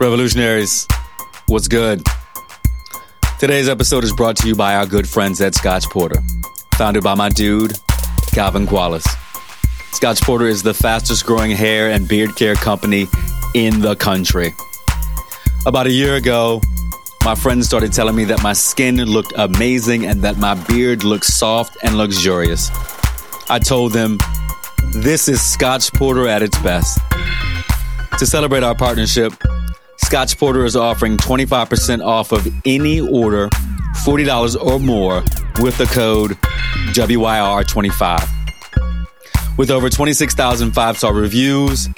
Revolutionaries, what's good? Today's episode is brought to you by our good friends at Scotch Porter, founded by my dude, Calvin Quallis. Scotch Porter is the fastest growing hair and beard care company in the country. About a year ago, my friends started telling me that my skin looked amazing and that my beard looked soft and luxurious. I told them, this is Scotch Porter at its best. To celebrate our partnership, Scotch Porter is offering 25% off of any order, $40 or more, with the code WYR25. With over 26,000 five star reviews,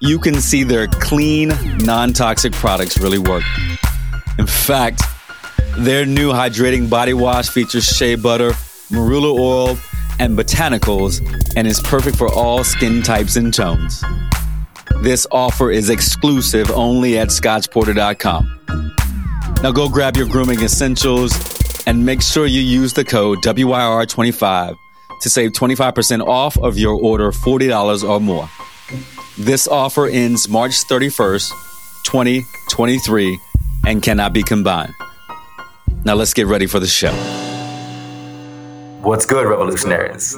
you can see their clean, non toxic products really work. In fact, their new hydrating body wash features shea butter, marula oil, and botanicals and is perfect for all skin types and tones. This offer is exclusive only at scotchporter.com. Now go grab your grooming essentials and make sure you use the code WYR25 to save 25% off of your order $40 or more. This offer ends March 31st, 2023 and cannot be combined. Now let's get ready for the show. What's good, revolutionaries?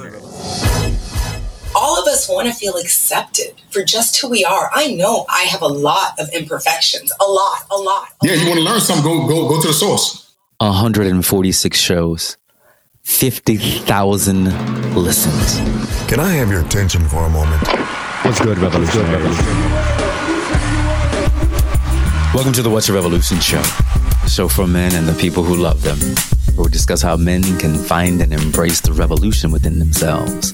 All of us want to feel accepted for just who we are. I know I have a lot of imperfections, a lot, a lot. A yeah, you want to learn something? Go, go, go to the source. 146 shows, 50,000 listens. Can I have your attention for a moment? What's good, revolutionaries? Welcome to the What's Your Revolution show, So for men and the people who love them where we discuss how men can find and embrace the revolution within themselves.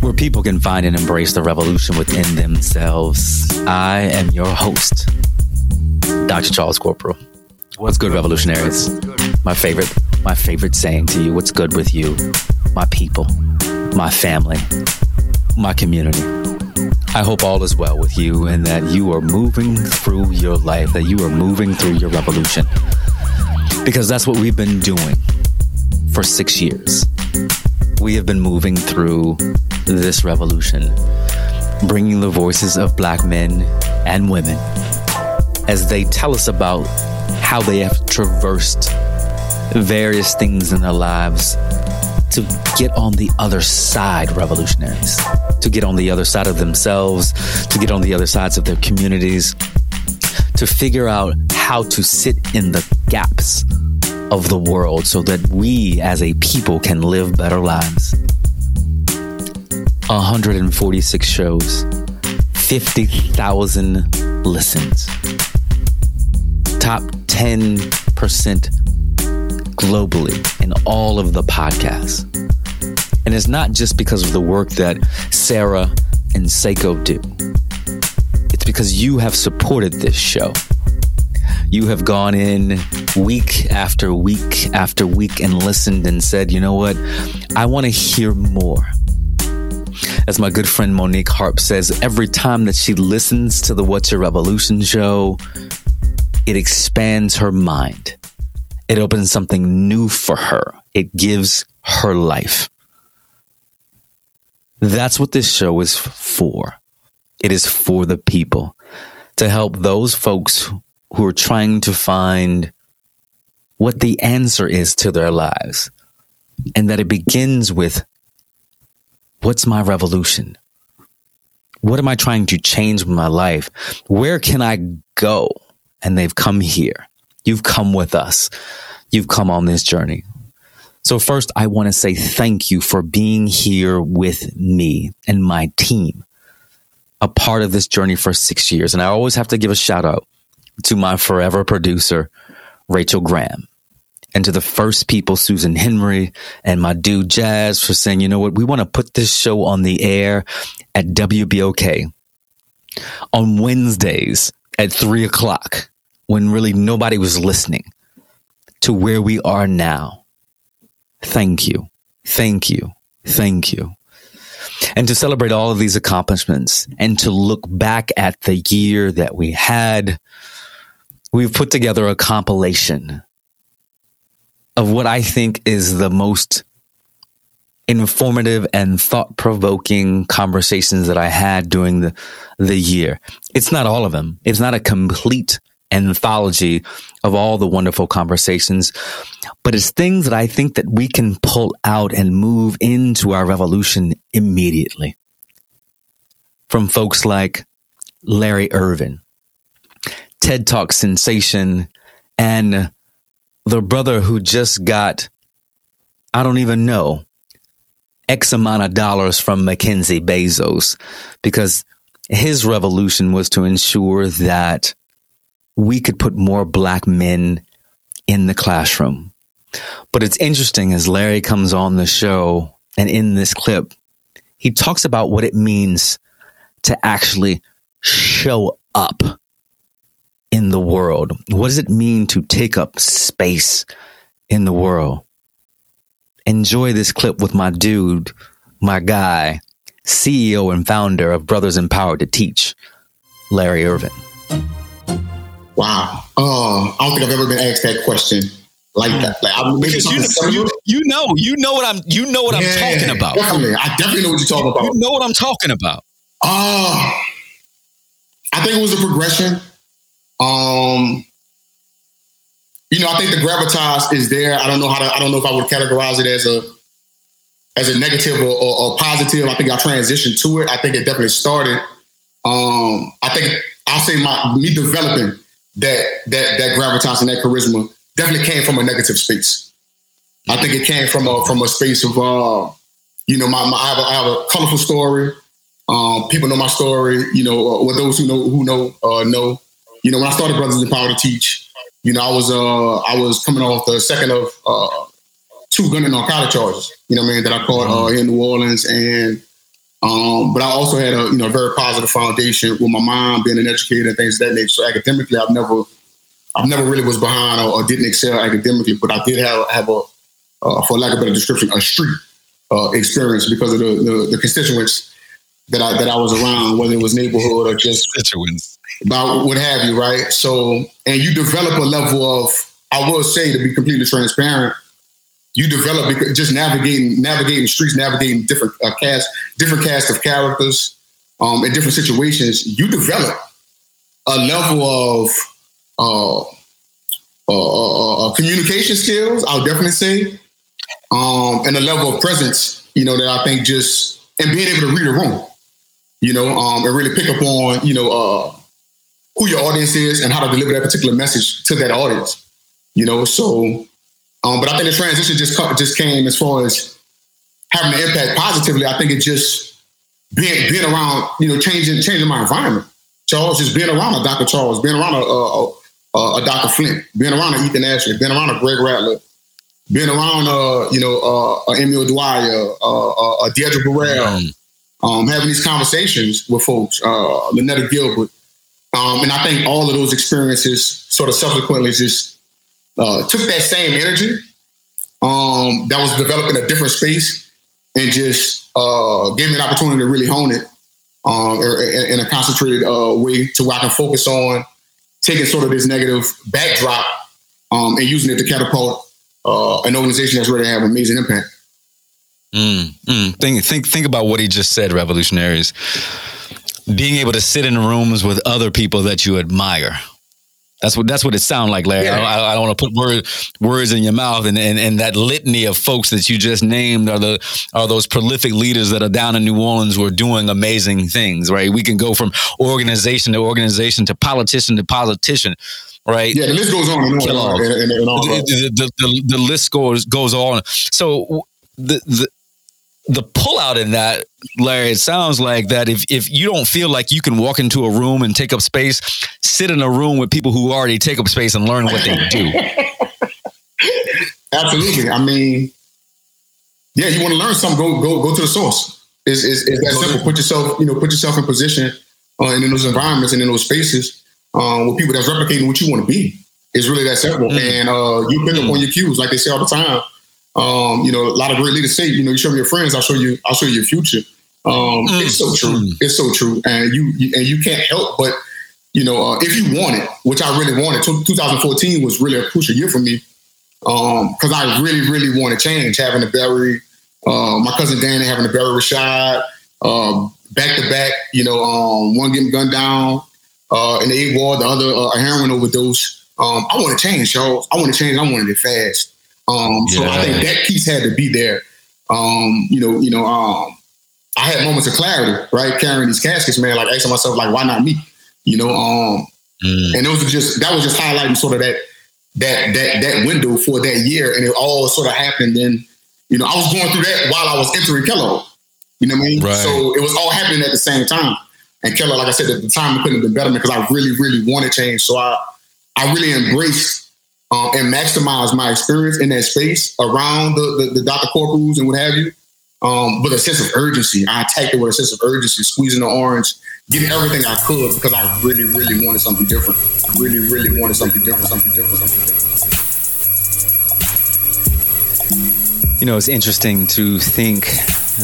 Where people can find and embrace the revolution within themselves. I am your host, Dr. Charles Corporal. What's good, revolutionaries? My favorite, my favorite saying to you, what's good with you, my people, my family, my community. I hope all is well with you and that you are moving through your life, that you are moving through your revolution because that's what we've been doing for six years. We have been moving through this revolution, bringing the voices of black men and women as they tell us about how they have traversed various things in their lives to get on the other side, revolutionaries, to get on the other side of themselves, to get on the other sides of their communities, to figure out how to sit in the gaps of the world so that we as a people can live better lives. 146 shows, 50,000 listens, top 10% globally in all of the podcasts. And it's not just because of the work that Sarah and Seiko do. Because you have supported this show. You have gone in week after week after week and listened and said, you know what? I want to hear more. As my good friend Monique Harp says, every time that she listens to the What's Your Revolution show, it expands her mind. It opens something new for her. It gives her life. That's what this show is for. It is for the people to help those folks who are trying to find what the answer is to their lives. And that it begins with what's my revolution? What am I trying to change in my life? Where can I go? And they've come here. You've come with us. You've come on this journey. So, first, I want to say thank you for being here with me and my team, a part of this journey for six years. And I always have to give a shout out to my forever producer, Rachel Graham, and to the first people, Susan Henry and my dude Jazz, for saying, you know what, we want to put this show on the air at WBOK on Wednesdays at three o'clock when really nobody was listening to where we are now. Thank you. Thank you. Thank you. And to celebrate all of these accomplishments and to look back at the year that we had, we've put together a compilation of what I think is the most informative and thought provoking conversations that I had during the, the year. It's not all of them. It's not a complete anthology of all the wonderful conversations, but it's things that I think that we can pull out and move into our revolution immediately. From folks like Larry Irvin, TED Talk sensation, and the brother who just got, I don't even know, X amount of dollars from Mackenzie Bezos because his revolution was to ensure that we could put more black men in the classroom. But it's interesting as Larry comes on the show and in this clip, he talks about what it means to actually show up in the world. What does it mean to take up space in the world? Enjoy this clip with my dude, my guy, CEO and founder of Brothers Empowered to Teach, Larry Irvin. Wow. Uh, I don't think I've ever been asked that question like that. Like, I, because you, you, you, know, you know what I'm, you know what yeah, I'm talking about. Definitely, I definitely know what you're talking about. You know what I'm talking about. Uh, I think it was a progression. Um, you know, I think the gravitas is there. I don't know how to. I don't know if I would categorize it as a as a negative or, or, or positive. I think I transitioned to it. I think it definitely started. Um, I think I'll say my me developing that that that gravitas and that charisma definitely came from a negative space. I think it came from a from a space of uh, you know, my, my I, have a, I have a colorful story. Um, people know my story. You know, uh, or those who know who know uh, know. You know, when I started Brothers Empowered to Teach, you know, I was uh I was coming off the second of uh two gun and narcotic charges. You know, what I mean that I caught uh, in New Orleans and um, but I also had a you know very positive foundation with my mom being an educator and things of that nature. So academically, I've never I've never really was behind or, or didn't excel academically, but I did have have a uh, for lack of a better description a street uh, experience because of the, the, the constituents that I that I was around, whether it was neighborhood or just constituents, about what have you, right? So and you develop a level of I will say to be completely transparent you develop just navigating navigating streets, navigating different uh, cast, different cast of characters, um, in different situations. You develop a level of uh, uh, uh, uh, communication skills. I'll definitely say, um, and a level of presence. You know that I think just and being able to read a room. You know, um, and really pick up on you know uh, who your audience is and how to deliver that particular message to that audience. You know, so um, but I think the transition just just came as far as having an impact positively. I think it just being being around, you know, changing changing my environment. Charles, just being around a Dr. Charles, being around a, a, a, a Dr. Flint, being around a Ethan Ashley, being around a Greg Rattler, being around uh, you know, uh, a Emil Dwyer, uh, uh, a Deirdre Burrell, mm. um, having these conversations with folks, uh, Lynetta Gilbert. Um, and I think all of those experiences sort of subsequently just uh, took that same energy um, that was developed in a different space and just uh, gave me an opportunity to really hone it um, in a concentrated uh, way to where I can focus on taking sort of this negative backdrop um, and using it to catapult uh, an organization that's ready to have amazing impact. Mm, mm. Think, think, think about what he just said, revolutionaries. Being able to sit in rooms with other people that you admire, that's what that's what it sounds like, Larry. Yeah. I, I, don't want to put word, words in your mouth, and, and and that litany of folks that you just named are the are those prolific leaders that are down in New Orleans who are doing amazing things. Right? We can go from organization to organization to politician to politician. Right? Yeah, the list goes on and on. And, and, and the, the, the, the, list goes goes on. So the, the the pullout in that, Larry, it sounds like that if, if you don't feel like you can walk into a room and take up space, sit in a room with people who already take up space and learn what they do. Absolutely. I mean, yeah, you want to learn something, go go go to the source. It's, it's, it's that simple. Put yourself, you know, put yourself in position uh, and in those environments and in those spaces um, with people that's replicating what you want to be. It's really that simple. Mm. And uh, you pick mm. up on your cues, like they say all the time. Um, you know, a lot of great leaders say, you know, you show me your friends, I'll show you, I'll show you your future. Um, mm. It's so true. Mm. It's so true, and you, you and you can't help but, you know, uh, if you want it, which I really wanted. 2014 was really a crucial year for me because um, I really, really want to change. Having a very Uh, my cousin Danny having to bury Rashad um, back to back. You know, um, one getting gunned down uh, in the eight ward, the other uh, a heroin overdose. Um, I want to change, y'all. I want to change. I wanted it fast. Um, so I think that piece had to be there. Um, you know, you know, um, I had moments of clarity, right? Carrying these caskets, man, like asking myself, like, why not me? You know, um, mm. and those were just that was just highlighting sort of that that that that window for that year, and it all sort of happened. Then, you know, I was going through that while I was entering Kellogg. You know what I mean? Right. So it was all happening at the same time. And Keller, like I said, at the time it couldn't have been better because I really, really wanted change. So I I really embraced um, and maximize my experience in that space around the, the, the Dr. Corporals and what have you. Um, with a sense of urgency. I attacked it with a sense of urgency, squeezing the orange, getting everything I could because I really, really wanted something different. I really, really wanted something different, something different, something different. You know, it's interesting to think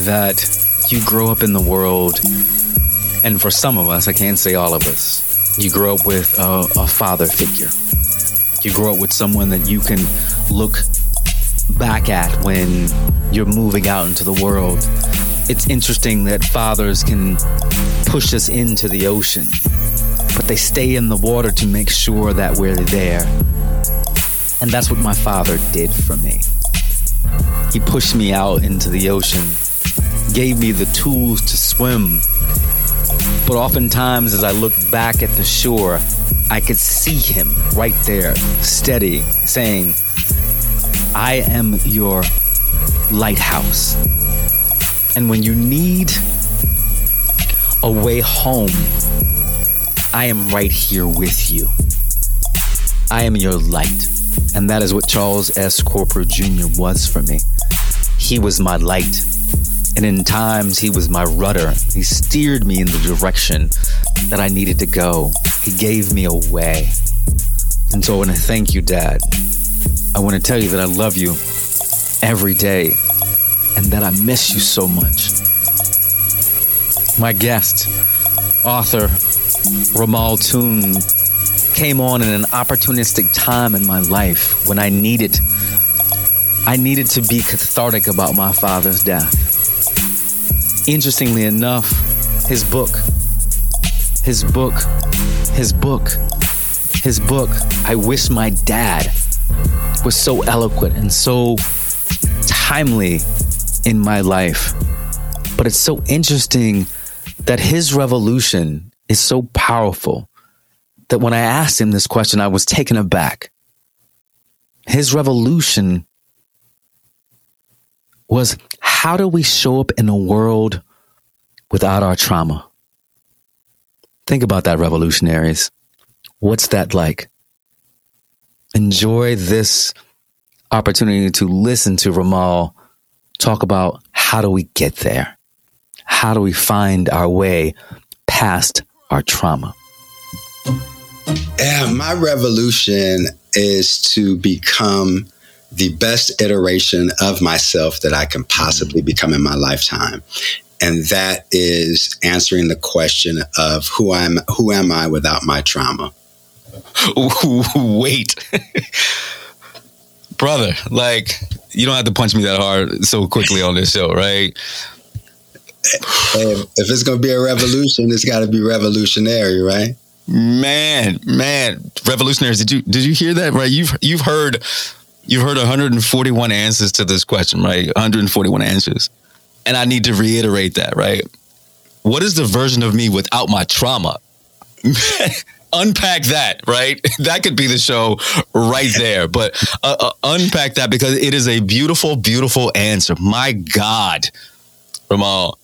that you grow up in the world, and for some of us, I can't say all of us, you grow up with a, a father figure. You grow up with someone that you can look back at when you're moving out into the world. It's interesting that fathers can push us into the ocean, but they stay in the water to make sure that we're there. And that's what my father did for me. He pushed me out into the ocean, gave me the tools to swim. But oftentimes, as I look back at the shore, I could see him right there, steady, saying, I am your lighthouse. And when you need a way home, I am right here with you. I am your light. And that is what Charles S. Corporal Jr. was for me. He was my light. And in times, he was my rudder. He steered me in the direction that I needed to go. He gave me away. And so I want to thank you, Dad, I want to tell you that I love you every day and that I miss you so much. My guest, author Ramal Toon, came on in an opportunistic time in my life when I needed I needed to be cathartic about my father's death. Interestingly enough, his book, his book, his book, his book, I Wish My Dad was so eloquent and so timely in my life. But it's so interesting that his revolution is so powerful that when I asked him this question, I was taken aback. His revolution was how do we show up in a world without our trauma? Think about that, revolutionaries. What's that like? enjoy this opportunity to listen to Ramal talk about how do we get there? How do we find our way past our trauma? Yeah, my revolution is to become the best iteration of myself that I can possibly become in my lifetime. And that is answering the question of who I'm who am I without my trauma? wait. Brother, like, you don't have to punch me that hard so quickly on this show, right? if it's going to be a revolution, it's got to be revolutionary, right? Man, man, revolutionaries! Did you did you hear that? Right? You've you've heard you've heard 141 answers to this question, right? 141 answers, and I need to reiterate that, right? What is the version of me without my trauma? unpack that, right? That could be the show right there. But uh, uh, unpack that because it is a beautiful, beautiful answer. My God, Ramal,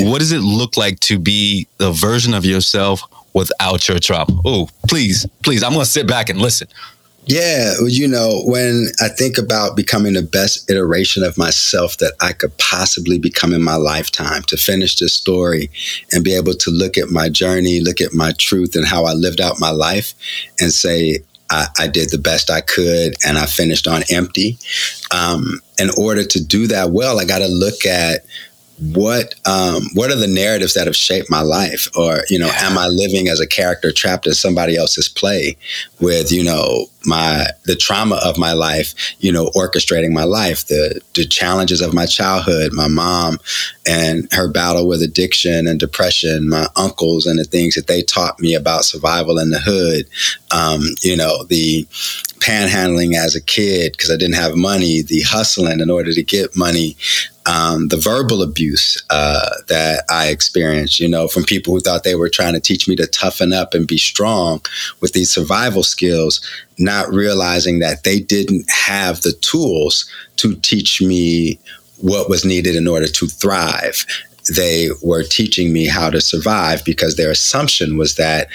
what does it look like to be the version of yourself without your trauma? Oh, please, please, I'm going to sit back and listen. Yeah, well, you know, when I think about becoming the best iteration of myself that I could possibly become in my lifetime to finish this story and be able to look at my journey, look at my truth and how I lived out my life and say, I, I did the best I could and I finished on empty. Um, in order to do that well, I got to look at what um, what are the narratives that have shaped my life or you know yeah. am i living as a character trapped in somebody else's play with you know my the trauma of my life, you know, orchestrating my life, the the challenges of my childhood, my mom and her battle with addiction and depression, my uncles and the things that they taught me about survival in the hood, um, you know, the panhandling as a kid because I didn't have money, the hustling in order to get money, um, the verbal abuse uh, that I experienced, you know, from people who thought they were trying to teach me to toughen up and be strong with these survival skills, not realizing that they didn't have the tools to teach me what was needed in order to thrive. They were teaching me how to survive because their assumption was that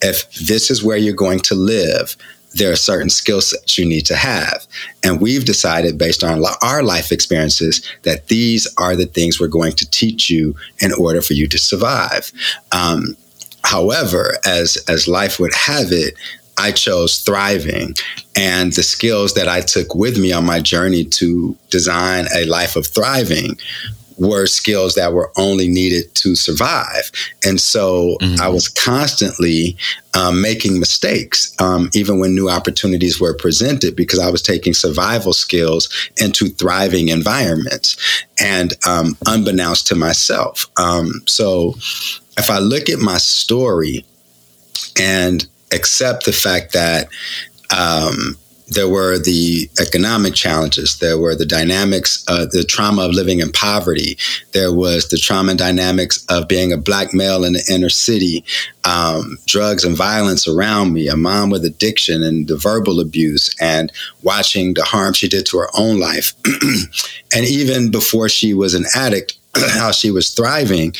if this is where you're going to live, there are certain skill sets you need to have. And we've decided, based on our life experiences, that these are the things we're going to teach you in order for you to survive. Um, however, as, as life would have it, I chose thriving. And the skills that I took with me on my journey to design a life of thriving were skills that were only needed to survive. And so mm-hmm. I was constantly um, making mistakes, um, even when new opportunities were presented, because I was taking survival skills into thriving environments and um, unbeknownst to myself. Um, so if I look at my story and accept the fact that um, there were the economic challenges. There were the dynamics, uh, the trauma of living in poverty. There was the trauma and dynamics of being a black male in the inner city, um, drugs and violence around me, a mom with addiction and the verbal abuse, and watching the harm she did to her own life. and even before she was an addict, how she was thriving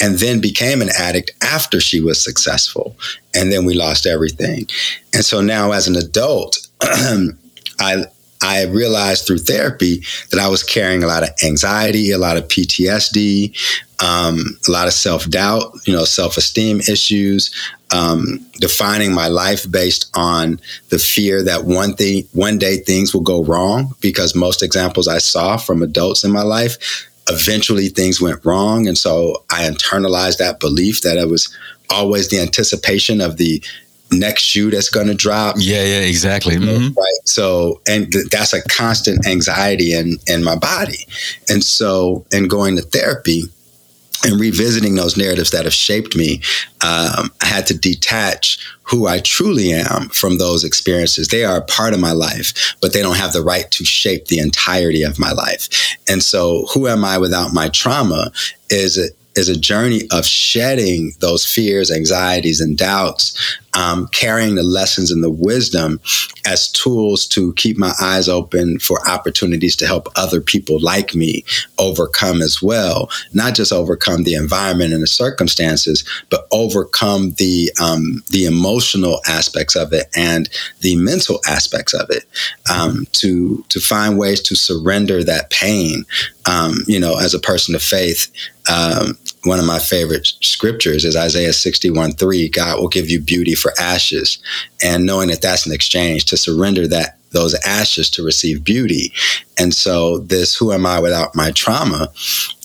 and then became an addict after she was successful. And then we lost everything. And so now, as an adult, I I realized through therapy that I was carrying a lot of anxiety, a lot of PTSD, um, a lot of self doubt, you know, self esteem issues, um, defining my life based on the fear that one thing, one day things will go wrong. Because most examples I saw from adults in my life, eventually things went wrong, and so I internalized that belief that it was always the anticipation of the next shoe that's going to drop. Yeah, yeah, exactly. Mm-hmm. Right. So, and th- that's a constant anxiety in in my body. And so, in going to therapy and revisiting those narratives that have shaped me, um, I had to detach who I truly am from those experiences. They are a part of my life, but they don't have the right to shape the entirety of my life. And so, who am I without my trauma? Is is a journey of shedding those fears, anxieties, and doubts, um, carrying the lessons and the wisdom as tools to keep my eyes open for opportunities to help other people like me overcome as well. Not just overcome the environment and the circumstances, but overcome the um, the emotional aspects of it and the mental aspects of it. Um, to to find ways to surrender that pain. Um, you know, as a person of faith, um, one of my favorite scriptures is Isaiah 61 3. God will give you beauty for ashes. And knowing that that's an exchange to surrender that those ashes to receive beauty. And so this who am I without my trauma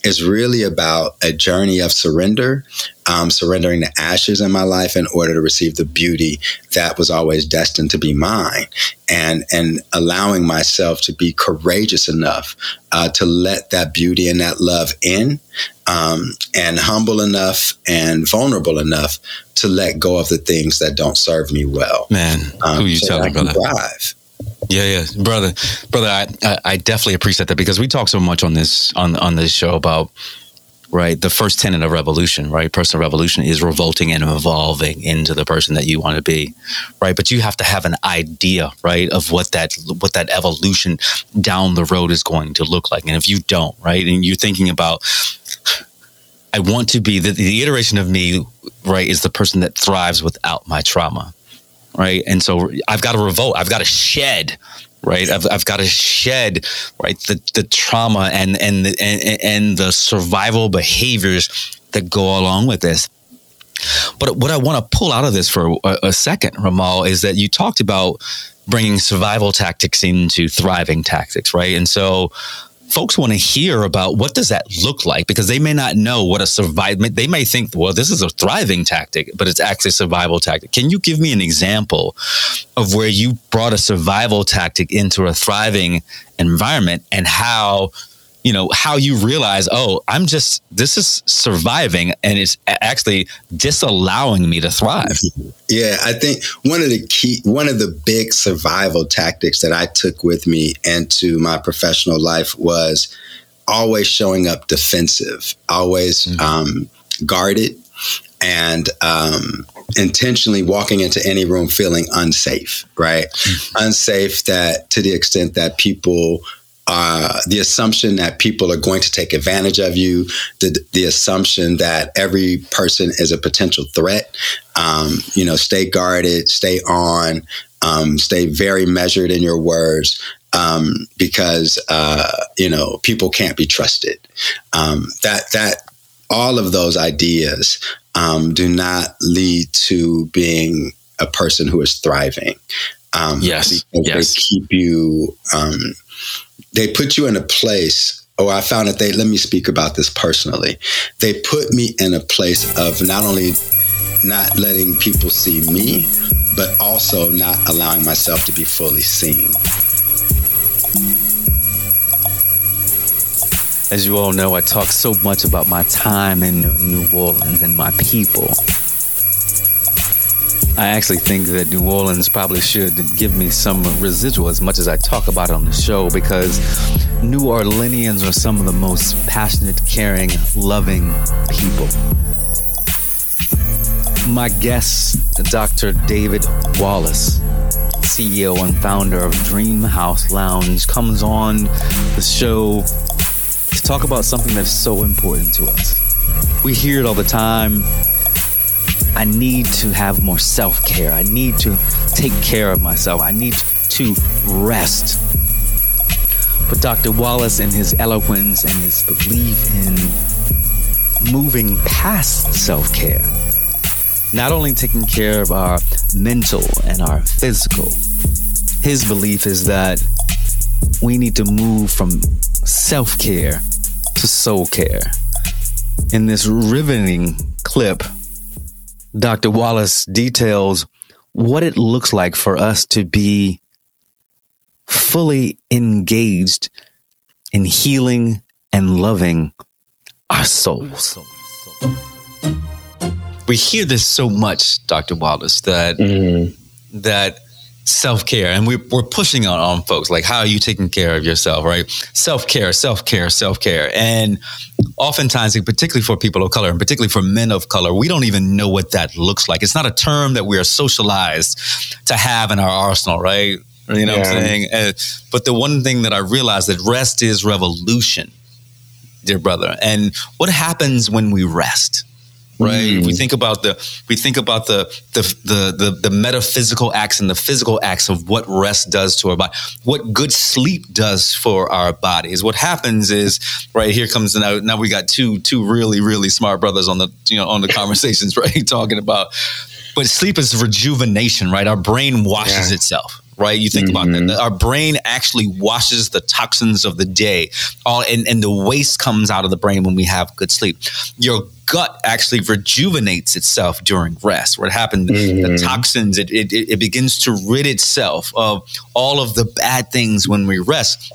is really about a journey of surrender, um, surrendering the ashes in my life in order to receive the beauty that was always destined to be mine, and and allowing myself to be courageous enough uh, to let that beauty and that love in, um, and humble enough and vulnerable enough to let go of the things that don't serve me well. Man, um, who you so telling, brother? Thrive. Yeah, yeah, brother, brother. I, I definitely appreciate that because we talk so much on this on on this show about right the first tenet of revolution right? Personal revolution is revolting and evolving into the person that you want to be right? But you have to have an idea right of what that what that evolution down the road is going to look like. And if you don't right and you're thinking about i want to be the, the iteration of me right is the person that thrives without my trauma right? And so I've got to revolt. I've got to shed, right? I've, I've got to shed, right, the, the trauma and and the, and, and the survival behaviors that go along with this. But what I want to pull out of this for a, a second, Ramal, is that you talked about bringing survival tactics into thriving tactics, right? And so folks want to hear about what does that look like? Because they may not know what a survival they may think well this is a thriving tactic but it's actually a survival tactic. Can you give me an example of where you brought a survival tactic into a thriving environment and how you know how you realize oh i'm just this is surviving and it's actually disallowing me to thrive yeah i think one of the key one of the big survival tactics that i took with me into my professional life was always showing up defensive always mm-hmm. um, guarded and um, intentionally walking into any room feeling unsafe right mm-hmm. unsafe that to the extent that people uh, the assumption that people are going to take advantage of you, the, the assumption that every person is a potential threat. Um, you know, stay guarded, stay on, um, stay very measured in your words. Um, because uh, you know people can't be trusted. Um, that that all of those ideas um, do not lead to being a person who is thriving. Um, yes, yes. They keep you they put you in a place oh i found that they let me speak about this personally. They put me in a place of not only not letting people see me but also not allowing myself to be fully seen. As you all know i talk so much about my time in new orleans and my people I actually think that New Orleans probably should give me some residual as much as I talk about it on the show because New Orleanians are some of the most passionate, caring, loving people. My guest, Dr. David Wallace, CEO and founder of Dream House Lounge, comes on the show to talk about something that's so important to us. We hear it all the time I need to have more self care. I need to take care of myself. I need to rest. But Dr. Wallace, and his eloquence and his belief in moving past self care, not only taking care of our mental and our physical, his belief is that we need to move from self care to soul care. In this riveting clip, Dr. Wallace details what it looks like for us to be fully engaged in healing and loving our souls. We hear this so much, Dr. Wallace, that mm-hmm. that self care, and we, we're pushing on, on folks like, how are you taking care of yourself, right? Self care, self care, self care. And oftentimes, particularly for people of color, and particularly for men of color, we don't even know what that looks like. It's not a term that we are socialized to have in our arsenal, right? You know yeah. what I'm saying? Uh, but the one thing that I realized that rest is revolution, dear brother. And what happens when we rest? Right? Mm. We think about the we think about the, the the the the metaphysical acts and the physical acts of what rest does to our body, what good sleep does for our bodies. What happens is right here comes now now we got two two really really smart brothers on the you know on the conversations right talking about, but sleep is rejuvenation, right? Our brain washes yeah. itself right? You think mm-hmm. about that. Our brain actually washes the toxins of the day, all and, and the waste comes out of the brain when we have good sleep. Your gut actually rejuvenates itself during rest. What happened? Mm-hmm. The toxins it, it it begins to rid itself of all of the bad things when we rest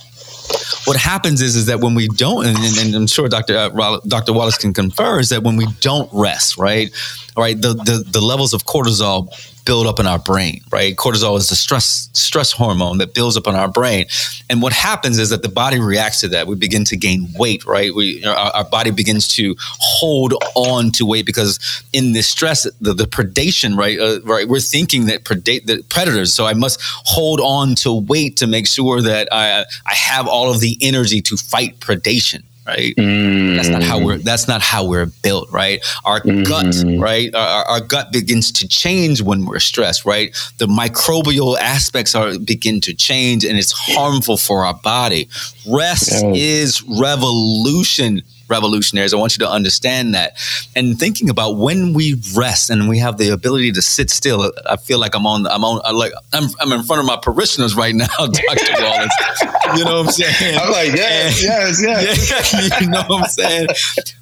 what happens is is that when we don't, and, and I'm sure Dr. Uh, Dr. Wallace can confer, is that when we don't rest, right, right, the, the the levels of cortisol build up in our brain, right? Cortisol is the stress stress hormone that builds up in our brain, and what happens is that the body reacts to that. We begin to gain weight, right? We our, our body begins to hold on to weight because in this stress, the, the predation, right, uh, right, we're thinking that predate the predators. So I must hold on to weight to make sure that I I have all of the energy to fight predation right? Mm. That's not how we're that's not how we're built, right? Our mm. gut, right? Our, our, gut begins to change when we're stressed, right? The microbial aspects are begin to change and it's harmful for our body. Rest is revolution revolutionaries. I want you to understand that. And thinking about when we rest and we have the ability to sit still, I feel like I'm on, I'm on, like, I'm, I'm in front of my parishioners right now, Dr. Wallace. you know what I'm saying? I'm like, yes, yes, yes. Yeah, you know what I'm saying?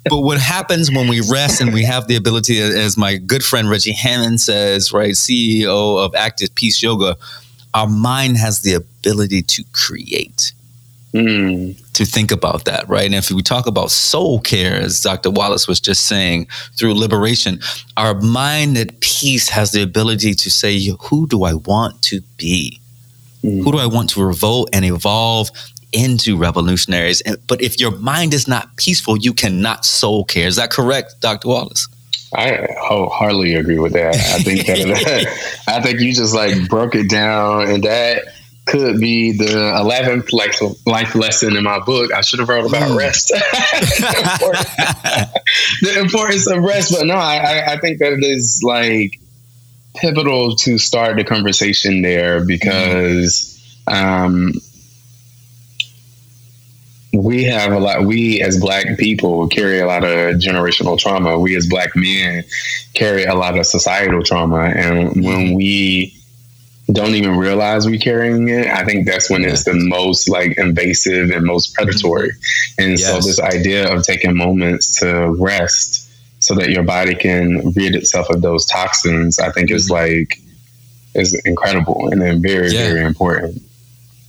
But what happens when we rest and we have the ability, as my good friend Reggie Hammond says, right, CEO of Active Peace Yoga, our mind has the ability to create. Mm. To think about that, right? And if we talk about soul care, as Dr. Wallace was just saying, through liberation, our mind at peace has the ability to say, Who do I want to be? Mm. Who do I want to revolt and evolve into revolutionaries? But if your mind is not peaceful, you cannot soul care. Is that correct, Dr. Wallace? I wholeheartedly agree with that. I think that I think you just like broke it down, and that could be the eleventh like life lesson in my book. I should have wrote about mm. rest, the importance of rest. But no, I, I think that it is like pivotal to start the conversation there because. Um, we have a lot we as black people carry a lot of generational trauma we as black men carry a lot of societal trauma and when mm-hmm. we don't even realize we're carrying it i think that's when it's the most like invasive and most predatory mm-hmm. and yes. so this idea of taking moments to rest so that your body can rid itself of those toxins i think is mm-hmm. like is incredible and then very yeah. very important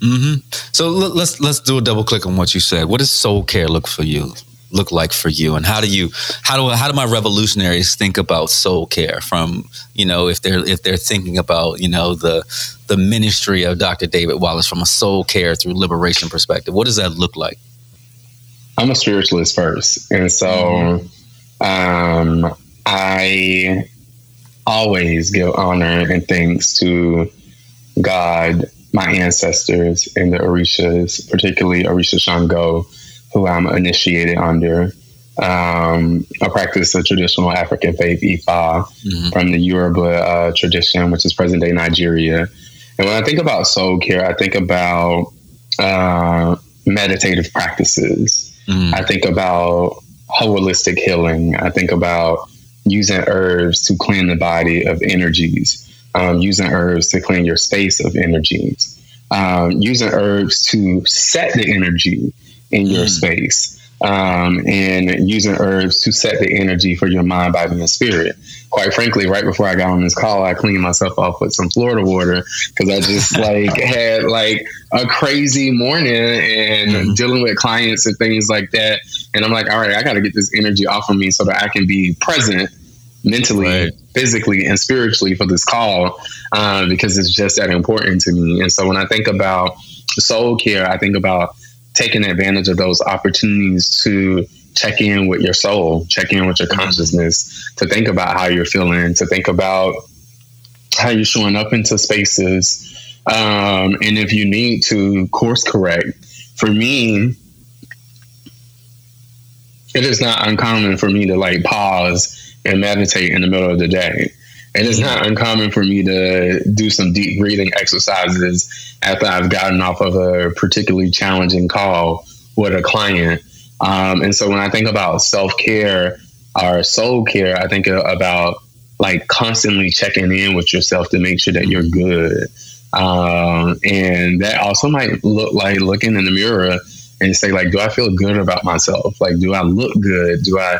Mm-hmm. So let's let's do a double click on what you said. What does soul care look for you? Look like for you, and how do you how do how do my revolutionaries think about soul care? From you know if they're if they're thinking about you know the the ministry of Dr. David Wallace from a soul care through liberation perspective, what does that look like? I'm a spiritualist first, and so um, I always give honor and thanks to God my ancestors and the Orishas, particularly Orisha Shango, who I'm initiated under. Um, I practice a traditional African faith, Ifa, mm-hmm. from the Yoruba uh, tradition, which is present day Nigeria. And when I think about soul care, I think about uh, meditative practices. Mm-hmm. I think about holistic healing. I think about using herbs to clean the body of energies um, using herbs to clean your space of energies, um, using herbs to set the energy in your mm. space, um, and using herbs to set the energy for your mind, body, and spirit. Quite frankly, right before I got on this call, I cleaned myself off with some Florida water because I just like had like a crazy morning and mm. dealing with clients and things like that. And I'm like, all right, I got to get this energy off of me so that I can be present mentally, right. physically, and spiritually for this call uh, because it's just that important to me. And so when I think about soul care, I think about taking advantage of those opportunities to check in with your soul, check in with your consciousness, to think about how you're feeling, to think about how you're showing up into spaces. Um, and if you need to course correct, for me, it is not uncommon for me to like pause and meditate in the middle of the day. And it's not uncommon for me to do some deep breathing exercises after I've gotten off of a particularly challenging call with a client. Um, and so when I think about self care or soul care, I think about like constantly checking in with yourself to make sure that you're good. Um, and that also might look like looking in the mirror and say like, do I feel good about myself? Like, do I look good? Do I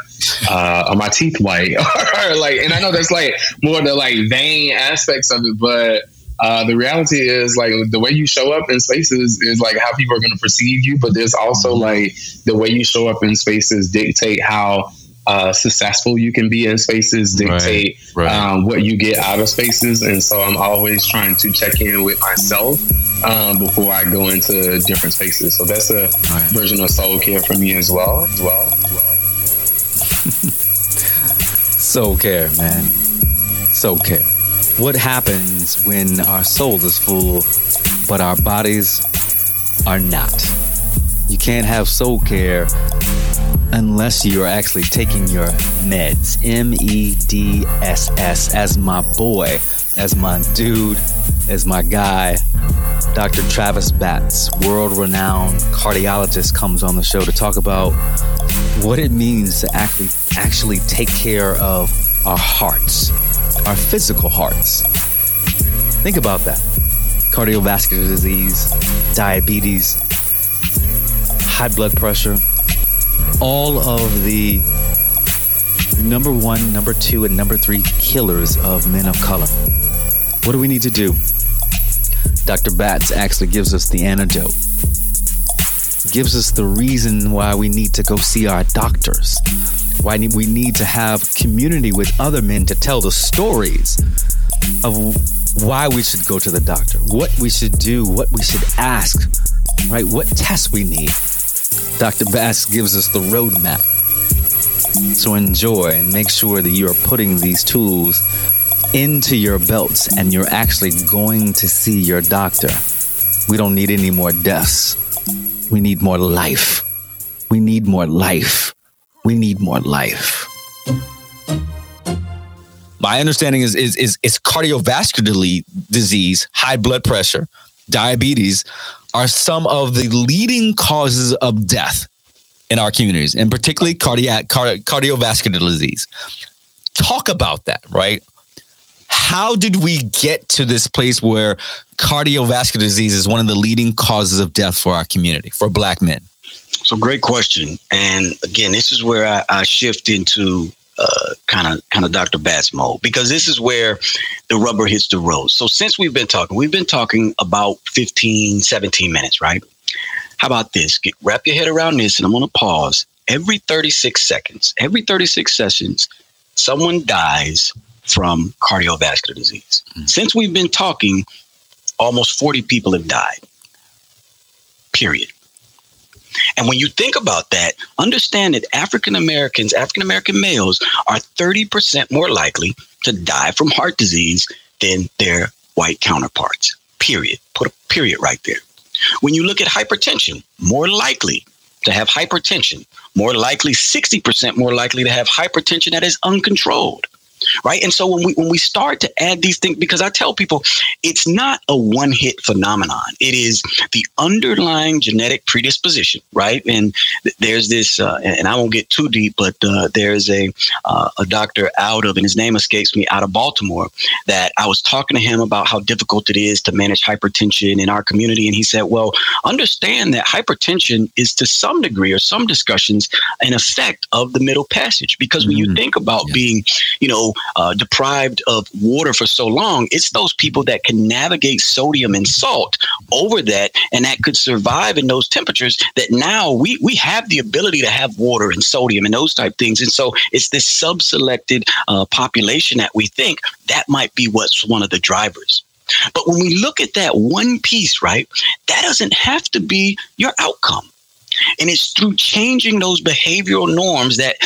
uh, are my teeth white? or like, and I know there's like more the like vain aspects of it, but uh, the reality is like the way you show up in spaces is like how people are going to perceive you, but there's also mm-hmm. like the way you show up in spaces dictate how uh, successful you can be in spaces dictate right, right. Um, what you get out of spaces. And so I'm always trying to check in with myself um, before I go into different spaces. So that's a right. version of soul care for me as well. As well. As well. soul care, man. Soul care. What happens when our soul is full, but our bodies are not? You can't have soul care unless you're actually taking your meds. M E D S S, as my boy as my dude, as my guy. Dr. Travis Batts, world renowned cardiologist, comes on the show to talk about what it means to actually, actually take care of our hearts, our physical hearts. Think about that cardiovascular disease, diabetes, high blood pressure, all of the number one, number two, and number three killers of men of color. What do we need to do? Dr. Batts actually gives us the antidote, gives us the reason why we need to go see our doctors, why we need to have community with other men to tell the stories of why we should go to the doctor, what we should do, what we should ask, right? What tests we need. Dr. Batts gives us the roadmap. So enjoy and make sure that you are putting these tools into your belts and you're actually going to see your doctor. We don't need any more deaths. We need more life. We need more life. We need more life. My understanding is is is, is cardiovascular disease, high blood pressure, diabetes are some of the leading causes of death in our communities, and particularly cardiac cardi- cardiovascular disease. Talk about that, right? How did we get to this place where cardiovascular disease is one of the leading causes of death for our community, for Black men? So, great question. And again, this is where I, I shift into uh, kind of kind of Dr. Batts mode because this is where the rubber hits the road. So since we've been talking, we've been talking about 15, 17 minutes, right? How about this? Get, wrap your head around this, and I'm going to pause. Every 36 seconds, every 36 sessions, someone dies from cardiovascular disease. Mm-hmm. Since we've been talking, almost 40 people have died. Period. And when you think about that, understand that African Americans, African American males, are 30% more likely to die from heart disease than their white counterparts. Period. Put a period right there. When you look at hypertension, more likely to have hypertension, more likely 60% more likely to have hypertension that is uncontrolled right? And so when we when we start to add these things, because I tell people it's not a one hit phenomenon. It is the underlying genetic predisposition, right? And there's this, uh, and I won't get too deep, but uh, there's a uh, a doctor out of, and his name escapes me, out of Baltimore, that I was talking to him about how difficult it is to manage hypertension in our community, and he said, well, understand that hypertension is to some degree or some discussions an effect of the middle passage, because when mm-hmm. you think about yeah. being, you know uh, deprived of water for so long, it's those people that can navigate sodium and salt over that and that could survive in those temperatures that now we, we have the ability to have water and sodium and those type things. And so it's this sub-selected uh, population that we think that might be what's one of the drivers. But when we look at that one piece, right, that doesn't have to be your outcome. And it's through changing those behavioral norms that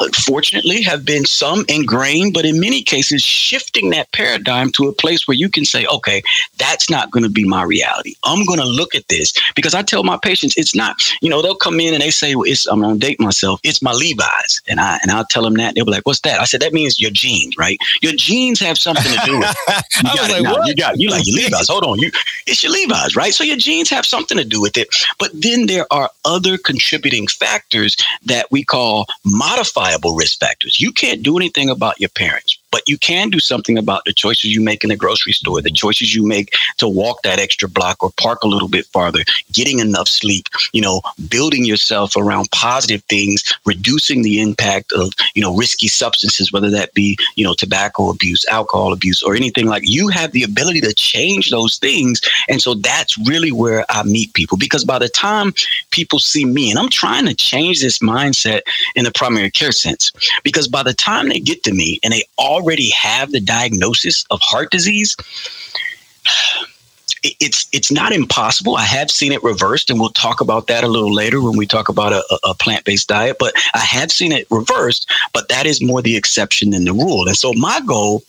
unfortunately have been some ingrained, but in many cases, shifting that paradigm to a place where you can say, okay, that's not going to be my reality. I'm going to look at this because I tell my patients, it's not, you know, they'll come in and they say, well, it's, I'm going to date myself. It's my Levi's. And I, and I'll tell them that. They'll be like, what's that? I said, that means your jeans, right? Your jeans have something to do with it. You got it. Like, you got, you like your Levi's. Hold on. You, it's your Levi's, right? So your jeans have something to do with it. But then there are other contributing factors that we call modified verifiable risk factors. You can't do anything about your parents, but you can do something about the choices you make in the grocery store, the choices you make to walk that extra block or park a little bit farther, getting enough sleep, you know, building yourself around positive things, reducing the impact of, you know, risky substances, whether that be, you know, tobacco abuse, alcohol abuse, or anything like you have the ability to change those things. And so that's really where I meet people because by the time people see me, and I'm trying to change this mindset in the primary care sense, because by the time they get to me and they already have the diagnosis of heart disease, it's it's not impossible. I have seen it reversed, and we'll talk about that a little later when we talk about a, a plant based diet. But I have seen it reversed, but that is more the exception than the rule. And so my goal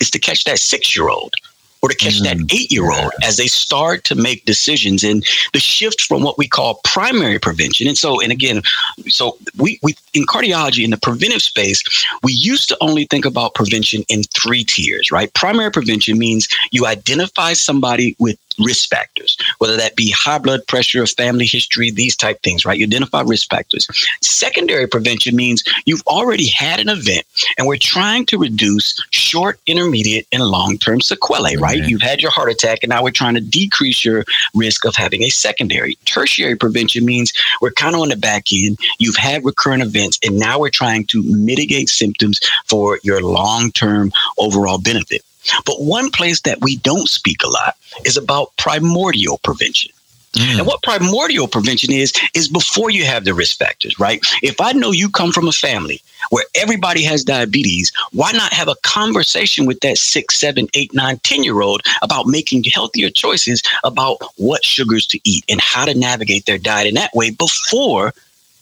is to catch that six year old or to catch mm. that eight year old as they start to make decisions and the shift from what we call primary prevention. And so, and again, so we, we in cardiology in the preventive space, we used to only think about prevention in three tiers, right? Primary prevention means you identify somebody with risk factors, whether that be high blood pressure, family history, these type things, right? You identify risk factors. Secondary prevention means you've already had an event and we're trying to reduce short, intermediate, and long-term sequelae, right? You've had your heart attack and now we're trying to decrease your risk of having a secondary. Tertiary prevention means we're kind of on the back end. You've had recurrent events and now we're trying to mitigate symptoms for your long-term overall benefit. But one place that we don't speak a lot is about primordial prevention. Mm. And what primordial prevention is, is before you have the risk factors, right? If I know you come from a family where everybody has diabetes, why not have a conversation with that six, seven, eight, nine, 10 year old about making healthier choices about what sugars to eat and how to navigate their diet in that way before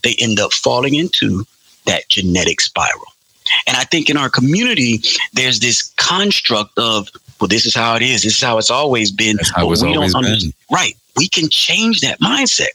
they end up falling into that genetic spiral? And I think in our community, there's this construct of, well, this is how it is. This is how it's always been. That's how it's always been. Right. We can change that mindset.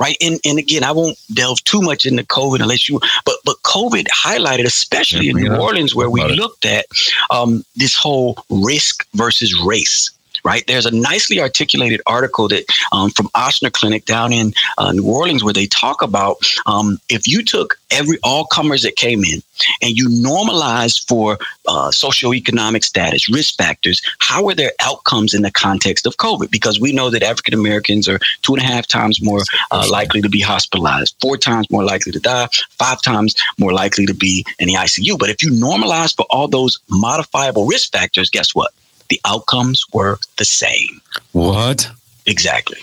Right. And and again, I won't delve too much into COVID unless you but but COVID highlighted, especially yeah, in New Orleans, where we looked at um, this whole risk versus race right? There's a nicely articulated article that um, from Ochsner Clinic down in uh, New Orleans where they talk about um, if you took every all comers that came in and you normalized for uh, socioeconomic status, risk factors, how are their outcomes in the context of COVID? Because we know that African Americans are two and a half times more uh, likely to be hospitalized, four times more likely to die, five times more likely to be in the ICU. But if you normalize for all those modifiable risk factors, guess what? The outcomes were the same. What? Exactly.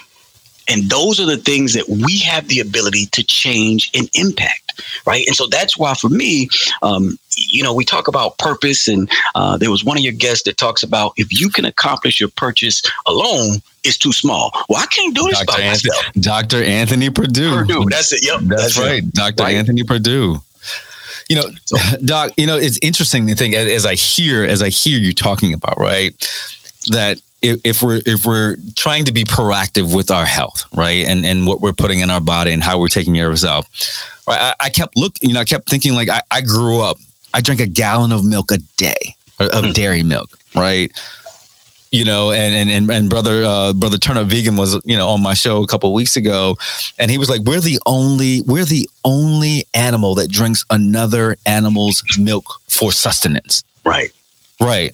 And those are the things that we have the ability to change and impact, right? And so that's why, for me, um, you know, we talk about purpose, and uh, there was one of your guests that talks about if you can accomplish your purchase alone, it's too small. Well, I can't do this Dr. by Anthony, myself. Dr. Anthony Purdue. Purdue, that's it. Yep, that's, that's right, it. Dr. Right. Anthony Purdue. You know, Doc, you know, it's interesting to think as I hear as I hear you talking about, right? That if, we're if we're trying to be proactive with our health, right, and and what we're putting in our body and how we're taking care of ourselves, right? I, I kept looking, you know, I kept thinking like I, I grew up, I drank a gallon of milk a day of mm. dairy milk, right? You know, and and and, and brother uh, brother Turnip Vegan was you know on my show a couple weeks ago, and he was like, "We're the only we're the only animal that drinks another animal's milk for sustenance." Right. Right.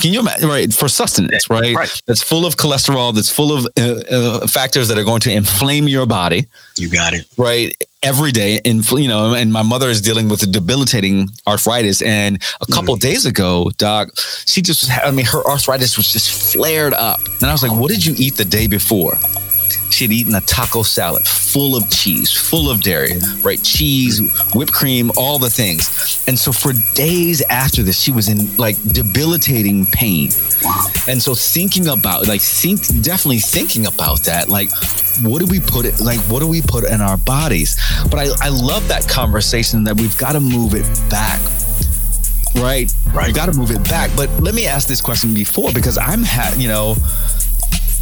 Can you imagine? Right for sustenance, right? right. That's full of cholesterol. That's full of uh, uh, factors that are going to inflame your body. You got it. Right every day and you know and my mother is dealing with a debilitating arthritis and a couple mm. days ago doc she just i mean her arthritis was just flared up and i was like what did you eat the day before she had eaten a taco salad full of cheese, full of dairy, right? Cheese, whipped cream, all the things. And so for days after this, she was in like debilitating pain. And so thinking about, like, think definitely thinking about that, like, what do we put it like what do we put in our bodies but i, I love that conversation that we've got to move it back right right got to move it back but let me ask this question before because i'm ha- you know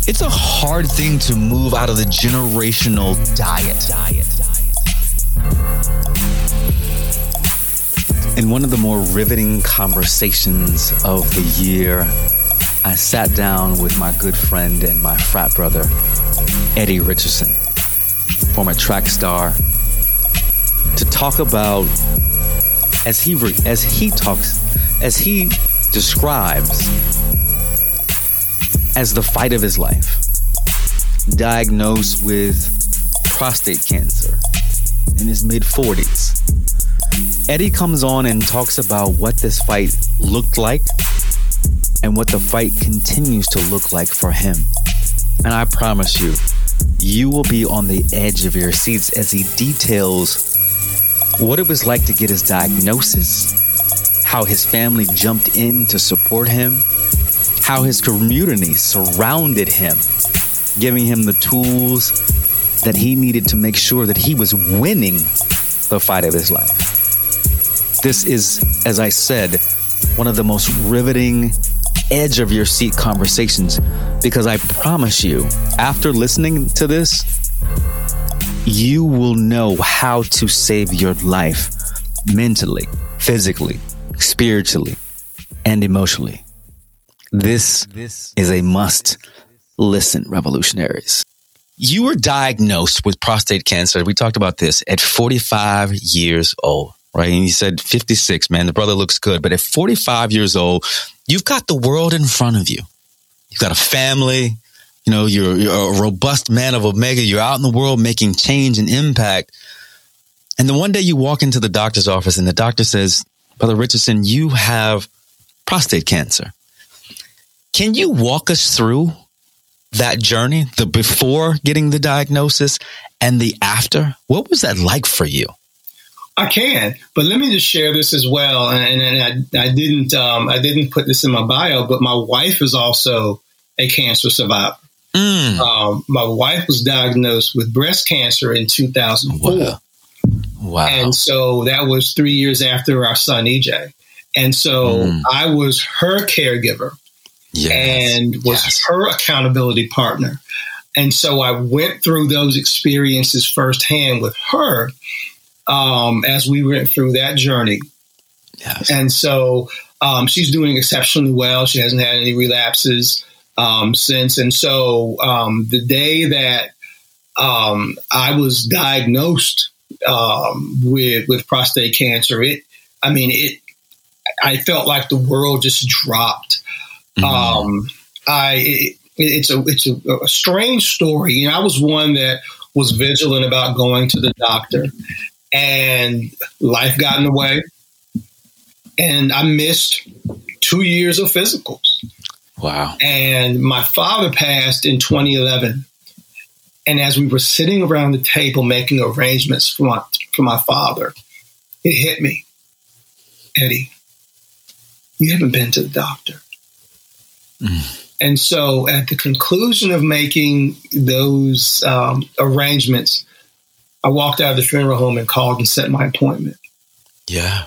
it's a hard thing to move out of the generational diet. In one of the more riveting conversations of the year, I sat down with my good friend and my frat brother, Eddie Richardson, former track star, to talk about as he as he talks as he describes as the fight of his life. Diagnosed with prostate cancer in his mid 40s. Eddie comes on and talks about what this fight looked like and what the fight continues to look like for him. And I promise you, you will be on the edge of your seats as he details what it was like to get his diagnosis, how his family jumped in to support him, how his community surrounded him, giving him the tools that he needed to make sure that he was winning the fight of his life. This is, as I said, one of the most riveting edge of your seat conversations because I promise you, after listening to this, you will know how to save your life mentally, physically, spiritually, and emotionally. This is a must listen, revolutionaries. You were diagnosed with prostate cancer. We talked about this at 45 years old, right? And you said 56, man, the brother looks good. But at 45 years old, you've got the world in front of you. You've got a family, you know, you're, you're a robust man of Omega. You're out in the world making change and impact. And then one day you walk into the doctor's office and the doctor says, Brother Richardson, you have prostate cancer. Can you walk us through that journey, the before getting the diagnosis and the after? What was that like for you? I can, but let me just share this as well. And, and I, I, didn't, um, I didn't put this in my bio, but my wife is also a cancer survivor. Mm. Um, my wife was diagnosed with breast cancer in 2004. Wow. wow. And so that was three years after our son EJ. And so mm. I was her caregiver yes. and was yes. her accountability partner. And so I went through those experiences firsthand with her um, as we went through that journey. Yes. And so um, she's doing exceptionally well. She hasn't had any relapses um, since. And so um, the day that um, I was diagnosed um, with with prostate cancer, it I mean it. I felt like the world just dropped. Mm-hmm. Um, I it, it's a it's a, a, strange story. You know, I was one that was vigilant about going to the doctor, and life got in the way, and I missed two years of physicals. Wow! And my father passed in 2011, and as we were sitting around the table making arrangements for my for my father, it hit me, Eddie. You haven't been to the doctor. Mm. And so, at the conclusion of making those um, arrangements, I walked out of the funeral home and called and set my appointment. Yeah.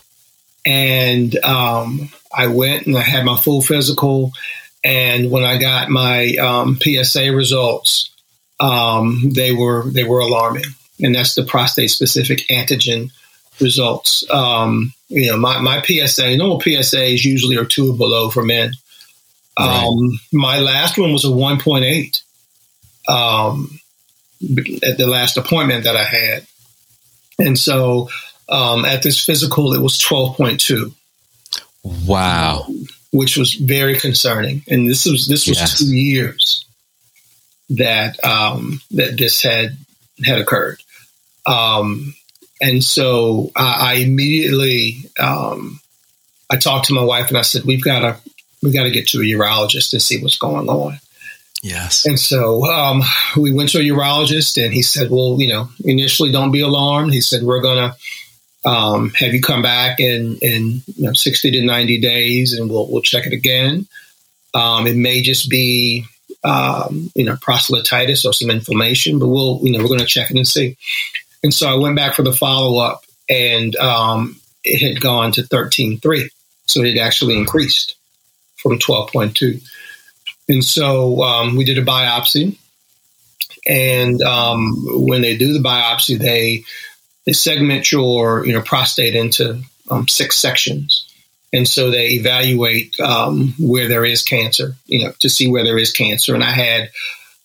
And um, I went and I had my full physical. And when I got my um, PSA results, um, they were they were alarming, and that's the prostate specific antigen results. Um, you know, my, my PSA, normal PSAs usually are two or below for men. Right. Um, my last one was a 1.8 um, at the last appointment that I had. And so um, at this physical, it was 12.2. Wow. which was very concerning. And this was this was yes. two years that um, that this had had occurred. Um, and so I, I immediately um, I talked to my wife and I said, "We've got to we got to get to a urologist and see what's going on. Yes. And so um, we went to a urologist, and he said, "Well, you know, initially, don't be alarmed." He said, "We're gonna um, have you come back in in you know, sixty to ninety days, and we'll we'll check it again. Um, it may just be um, you know prostatitis or some inflammation, but we'll you know we're going to check it and see." And so I went back for the follow up, and um, it had gone to thirteen three, so it had actually increased from 12.2. And so um, we did a biopsy. And um, when they do the biopsy, they they segment your you know prostate into um, six sections, and so they evaluate um, where there is cancer, you know, to see where there is cancer. And I had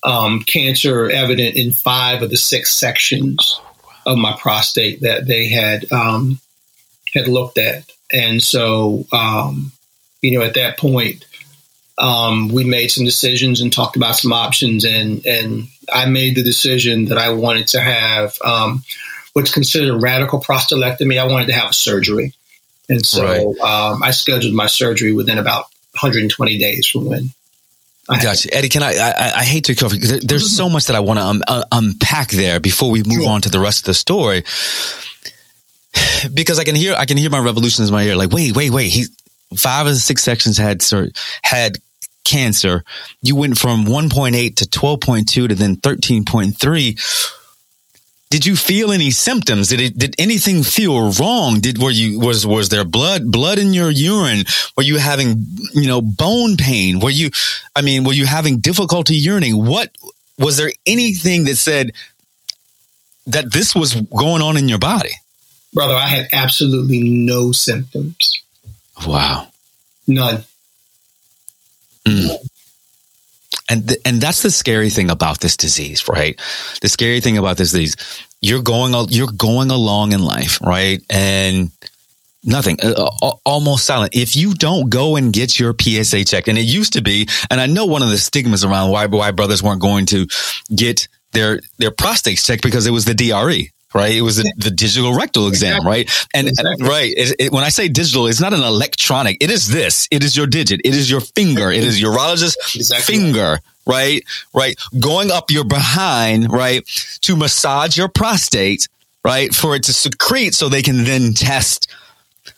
um, cancer evident in five of the six sections of my prostate that they had um, had looked at, and so you know, at that point, um, we made some decisions and talked about some options, and and I made the decision that I wanted to have um, what's considered a radical prostatectomy. I wanted to have a surgery, and so right. um, I scheduled my surgery within about 120 days from when. I got you, Eddie. Can I, I? I, hate to cover. There's mm-hmm. so much that I want to um, uh, unpack there before we move sure. on to the rest of the story because I can hear I can hear my revolutions in my ear. Like, wait, wait, wait. He five of the six sections had had cancer. You went from 1.8 to 12.2 to then 13.3. did you feel any symptoms? Did it, did anything feel wrong? Did, were you, was, was there blood, blood in your urine? Were you having, you know, bone pain? Were you, I mean, were you having difficulty urinating? What, was there anything that said that this was going on in your body? Brother, I had absolutely no symptoms. Wow. None. Mm. And th- and that's the scary thing about this disease, right? The scary thing about this disease, you're going you're going along in life, right? And nothing, uh, uh, almost silent. If you don't go and get your PSA checked, and it used to be, and I know one of the stigmas around why why brothers weren't going to get their their prostates checked because it was the DRE, right? It was the, the digital rectal exam, exactly. right? And exactly. right, it, it, when I say digital, it's not an electronic. It is this. It is your digit. It is your finger. It is urologist exactly. finger, right? Right, going up your behind, right, to massage your prostate, right, for it to secrete, so they can then test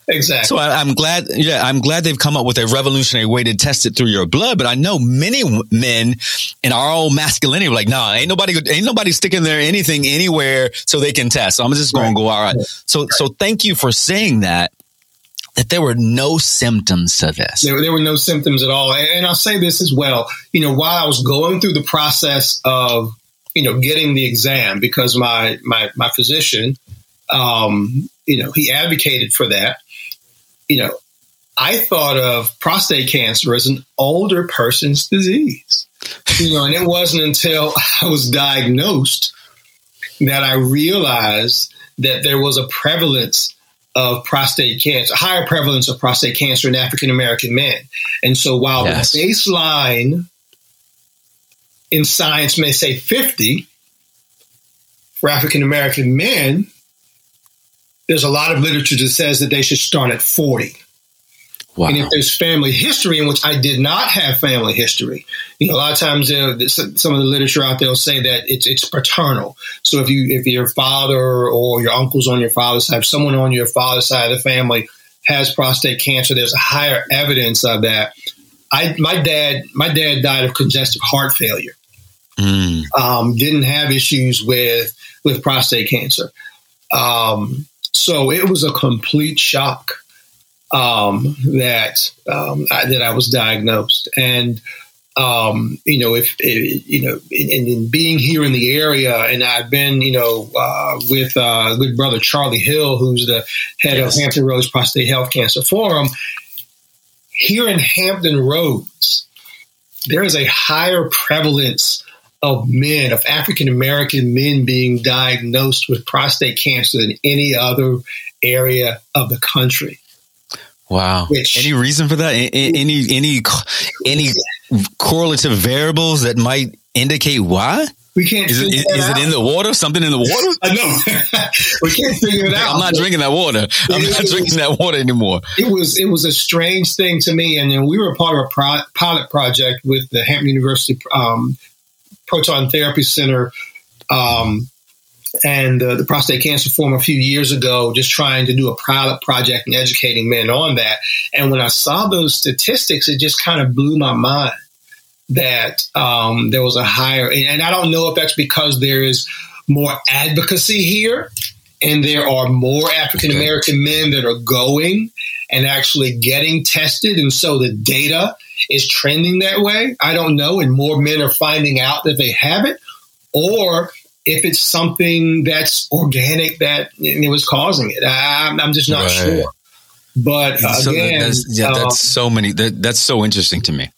Exactly. So I, am glad, yeah, I'm glad they've come up with a revolutionary way to test it through your blood. But I know many men in our own masculinity like, nah, ain't nobody, ain't nobody sticking there anything anywhere so they can test. So I'm just going right. to go all right. So, right. so thank you for saying that. That there were no symptoms to this. There, there were no symptoms at all. And I'll say this as well. You know, while I was going through the process of, you know, getting the exam, because my my my physician, um, you know, he advocated for that you know, I thought of prostate cancer as an older person's disease. You know, and it wasn't until I was diagnosed that I realized that there was a prevalence of prostate cancer, higher prevalence of prostate cancer in African American men. And so while yes. the baseline in science may say 50 for African American men, there's a lot of literature that says that they should start at 40. Wow. And if there's family history in which I did not have family history, you know, a lot of times uh, some of the literature out there will say that it's it's paternal. So if you if your father or your uncles on your father's side, someone on your father's side of the family has prostate cancer, there's a higher evidence of that. I my dad my dad died of congestive heart failure. Mm. Um, didn't have issues with with prostate cancer. Um, so it was a complete shock um, that um, I, that I was diagnosed, and um, you know, if, if you know, in, in, being here in the area, and I've been, you know, uh, with uh, good brother Charlie Hill, who's the head yes. of Hampton Roads Prostate Health Cancer Forum. Here in Hampton Roads, there is a higher prevalence of men, of African American men being diagnosed with prostate cancer than any other area of the country. Wow. Which, any reason for that? Any any any correlative variables that might indicate why? We can't. Is, it, is, is it in the water? Something in the water? I know. we can't figure it out. I'm not drinking that water. I'm it, not it drinking that water anymore. It was it was a strange thing to me, and you know, we were part of a pro- pilot project with the Hampton University um, Proton Therapy Center um, and uh, the Prostate Cancer Forum a few years ago, just trying to do a pilot project and educating men on that. And when I saw those statistics, it just kind of blew my mind that um, there was a higher, and I don't know if that's because there is more advocacy here and there are more African American men that are going and actually getting tested. And so the data is trending that way. I don't know. And more men are finding out that they have it. Or if it's something that's organic that it was causing it. I, am just not right. sure. But so again, that's, yeah, that's um, so many. That, that's so interesting to me.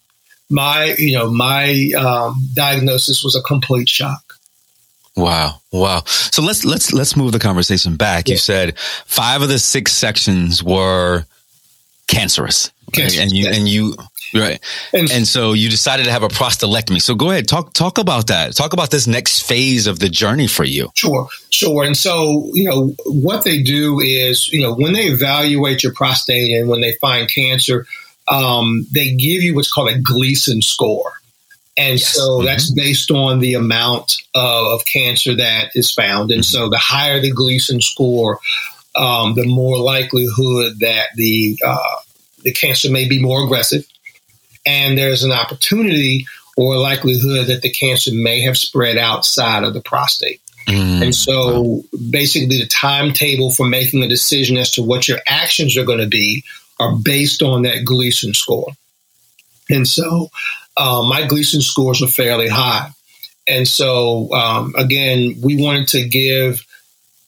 My, you know, my um, diagnosis was a complete shock. Wow, wow. So let's let's let's move the conversation back. Yeah. You said five of the six sections were cancerous, cancerous and you and you Right. And, and, so you decided to have a prostatectomy. So go ahead, talk talk about that. Talk about this next phase of the journey for you. Sure, sure. And so, you know, what they do is, you know, when they evaluate your prostate and when they find cancer, um, they give you what's called a Gleason score. And yes. so mm-hmm. that's based on the amount of, of, cancer that is found. And mm-hmm. so the higher the Gleason score, um, the more likelihood that the uh, the cancer may be more aggressive and there's an opportunity or likelihood that the cancer may have spread outside of the prostate. Mm. And so basically, the timetable for making a decision as to what your actions are going to be are based on that Gleason score. And so uh, my Gleason scores are fairly high. And so, um, again, we wanted to give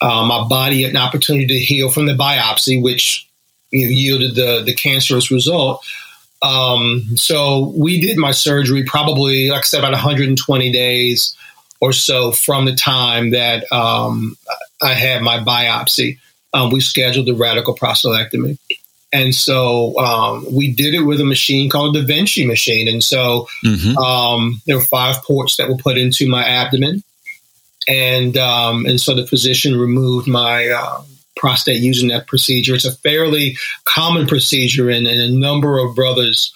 uh, my body an opportunity to heal from the biopsy, which you know, yielded the, the cancerous result. Um, so we did my surgery probably, like I said, about 120 days or so from the time that um, I had my biopsy. Um, we scheduled the radical prostatectomy. And so um, we did it with a machine called the Vinci machine. And so mm-hmm. um, there were five ports that were put into my abdomen. And, um, and so the physician removed my uh, prostate using that procedure. It's a fairly common procedure, and, and a number of brothers,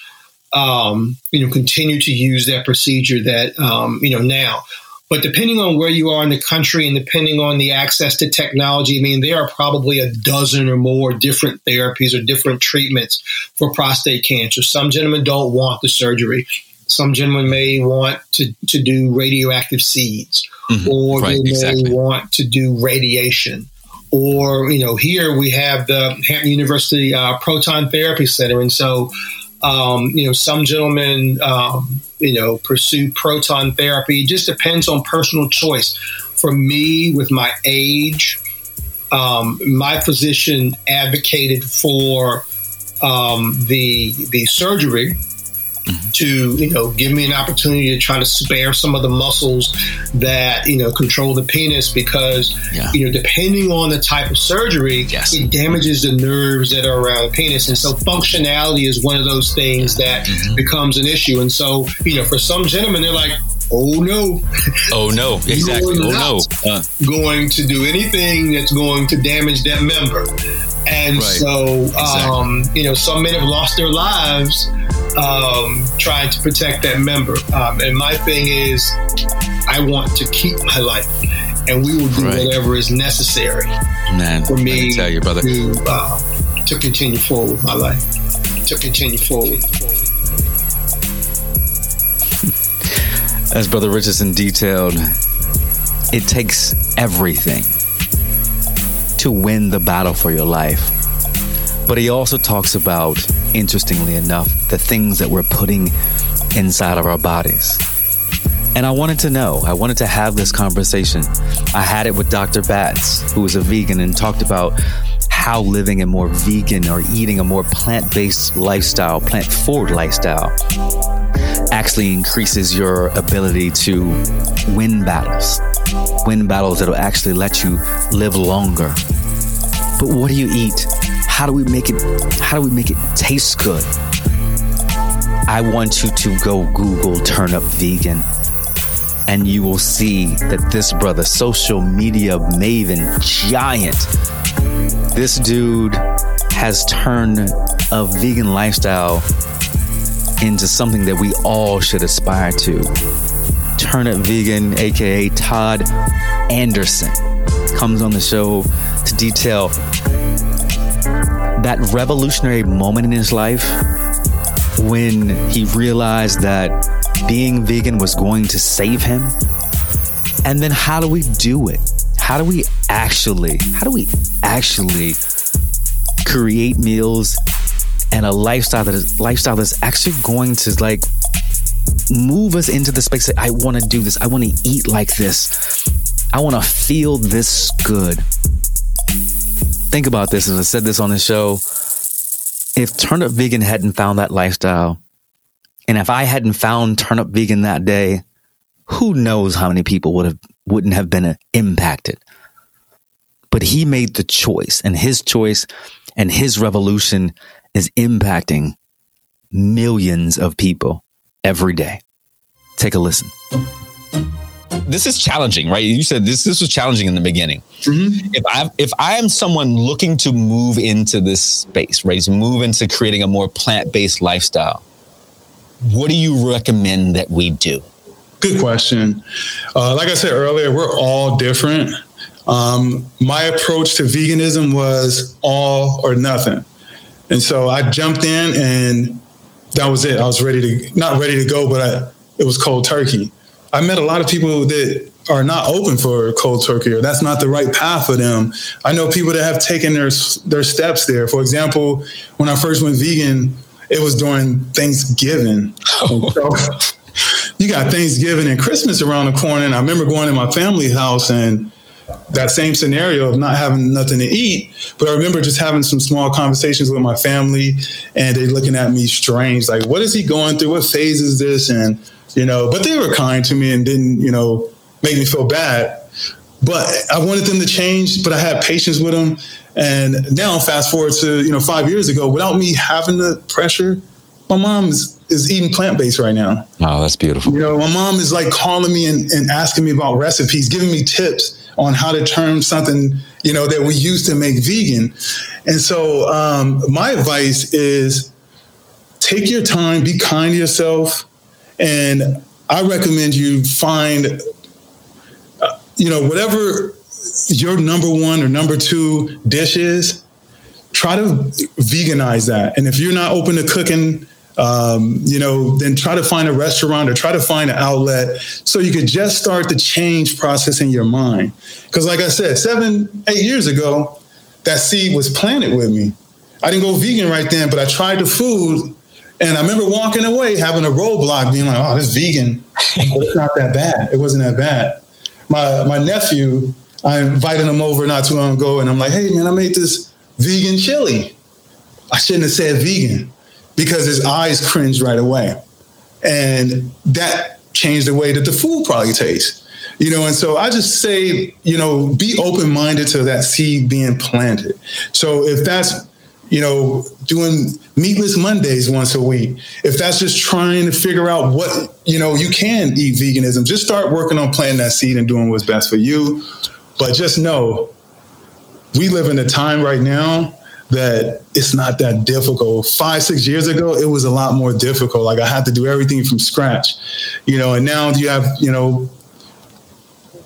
um, you know, continue to use that procedure that, um, you know, now. But depending on where you are in the country and depending on the access to technology, I mean, there are probably a dozen or more different therapies or different treatments for prostate cancer. Some gentlemen don't want the surgery. Some gentlemen may want to, to do radioactive seeds, mm-hmm. or right, they may exactly. want to do radiation. Or, you know, here we have the Hampton University uh, Proton Therapy Center. And so, um, you know, some gentlemen, um, you know, pursue proton therapy. It just depends on personal choice. For me, with my age, um, my physician advocated for um, the the surgery mm-hmm. to you know give me an opportunity to try to spare some of the muscles that you know control the penis because yeah. you know depending on the type of surgery yes. it damages the nerves that are around the penis and so functionality is one of those things that mm-hmm. becomes an issue and so you know for some gentlemen they're like oh no oh no exactly oh no uh. going to do anything that's going to damage that member and right. so exactly. um, you know some men have lost their lives um, trying to protect that member. Um, and my thing is, I want to keep my life, and we will do right. whatever is necessary Man, for me tell you, brother. to uh, to continue forward with my life, to continue forward. As Brother Richardson detailed, it takes everything to win the battle for your life. But he also talks about, interestingly enough, the things that we're putting inside of our bodies. And I wanted to know, I wanted to have this conversation. I had it with Dr. Batts, who is a vegan, and talked about how living a more vegan or eating a more plant based lifestyle, plant forward lifestyle, actually increases your ability to win battles. Win battles that'll actually let you live longer. But what do you eat? How do we make it how do we make it taste good? I want you to go google turnip vegan and you will see that this brother social media maven giant this dude has turned a vegan lifestyle into something that we all should aspire to. Turnip vegan aka todd anderson comes on the show to detail that revolutionary moment in his life when he realized that being vegan was going to save him. And then how do we do it? How do we actually, how do we actually create meals and a lifestyle that is lifestyle that's actually going to like move us into the space that I want to do this. I want to eat like this. I want to feel this good think about this, and I said this on the show. If Turnip Vegan hadn't found that lifestyle, and if I hadn't found Turnip Vegan that day, who knows how many people would have wouldn't have been uh, impacted. But he made the choice, and his choice and his revolution is impacting millions of people every day. Take a listen this is challenging, right? You said this this was challenging in the beginning. Mm-hmm. If I if I am someone looking to move into this space, right, to move into creating a more plant based lifestyle, what do you recommend that we do? Good question. Uh, like I said earlier, we're all different. Um, my approach to veganism was all or nothing, and so I jumped in, and that was it. I was ready to not ready to go, but I, it was cold turkey. I met a lot of people that are not open for cold turkey or that's not the right path for them. I know people that have taken their their steps there. For example, when I first went vegan, it was during Thanksgiving. Oh. So, you got Thanksgiving and Christmas around the corner. And I remember going to my family house and that same scenario of not having nothing to eat. But I remember just having some small conversations with my family and they looking at me strange, like, what is he going through? What phase is this? And, you know, but they were kind to me and didn't, you know, make me feel bad. But I wanted them to change, but I had patience with them. And now fast forward to, you know, five years ago, without me having the pressure, my mom is, is eating plant based right now. Oh, that's beautiful. You know, my mom is like calling me and, and asking me about recipes, giving me tips on how to turn something, you know, that we used to make vegan. And so um, my advice is take your time, be kind to yourself, and I recommend you find, uh, you know, whatever your number one or number two dish is, try to veganize that. And if you're not open to cooking um, you know, then try to find a restaurant or try to find an outlet so you could just start the change process in your mind. Because, like I said, seven, eight years ago, that seed was planted with me. I didn't go vegan right then, but I tried the food. And I remember walking away having a roadblock, being like, oh, this vegan. it's not that bad. It wasn't that bad. My, my nephew, I invited him over not too long ago, and I'm like, hey, man, I made this vegan chili. I shouldn't have said vegan because his eyes cringed right away. And that changed the way that the food probably tastes. You know, and so I just say, you know, be open minded to that seed being planted. So if that's, you know, doing meatless Mondays once a week, if that's just trying to figure out what, you know, you can eat veganism, just start working on planting that seed and doing what's best for you. But just know we live in a time right now that it's not that difficult. Five, six years ago, it was a lot more difficult. Like I had to do everything from scratch, you know, and now you have, you know,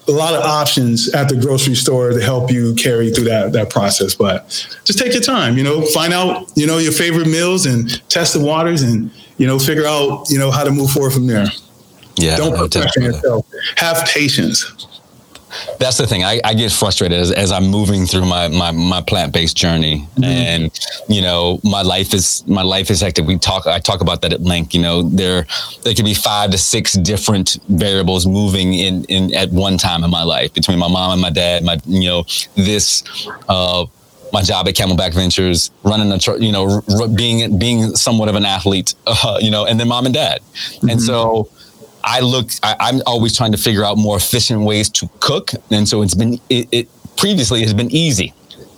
a lot of options at the grocery store to help you carry through that that process. But just take your time, you know, find out, you know, your favorite meals and test the waters and, you know, figure out, you know, how to move forward from there. Yeah. Don't put pressure yourself. Have patience that's the thing. I, I get frustrated as, as, I'm moving through my my, my plant based journey, mm-hmm. and you know my life is my life is hectic. We talk I talk about that at length. You know there there could be five to six different variables moving in in at one time in my life between my mom and my dad. My you know this. Uh, my job at Camelback Ventures, running a, you know, being being somewhat of an athlete, uh, you know, and then mom and dad, mm-hmm. and so I look, I, am always trying to figure out more efficient ways to cook. And so it's been, it, it previously has been easy.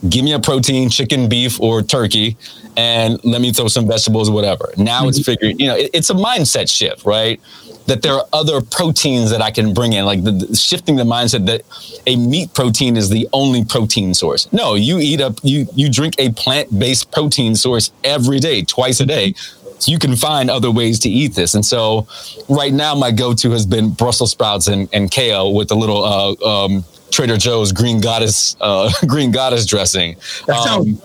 Give me a protein, chicken, beef, or turkey, and let me throw some vegetables or whatever. Now mm-hmm. it's figuring, you know, it, it's a mindset shift, right? That there are other proteins that I can bring in, like the, the, shifting the mindset that a meat protein is the only protein source. No, you eat a you you drink a plant based protein source every day, twice a day you can find other ways to eat this. And so right now, my go-to has been Brussels sprouts and, and kale with a little uh, um, Trader Joe's green goddess uh, green goddess dressing. Um,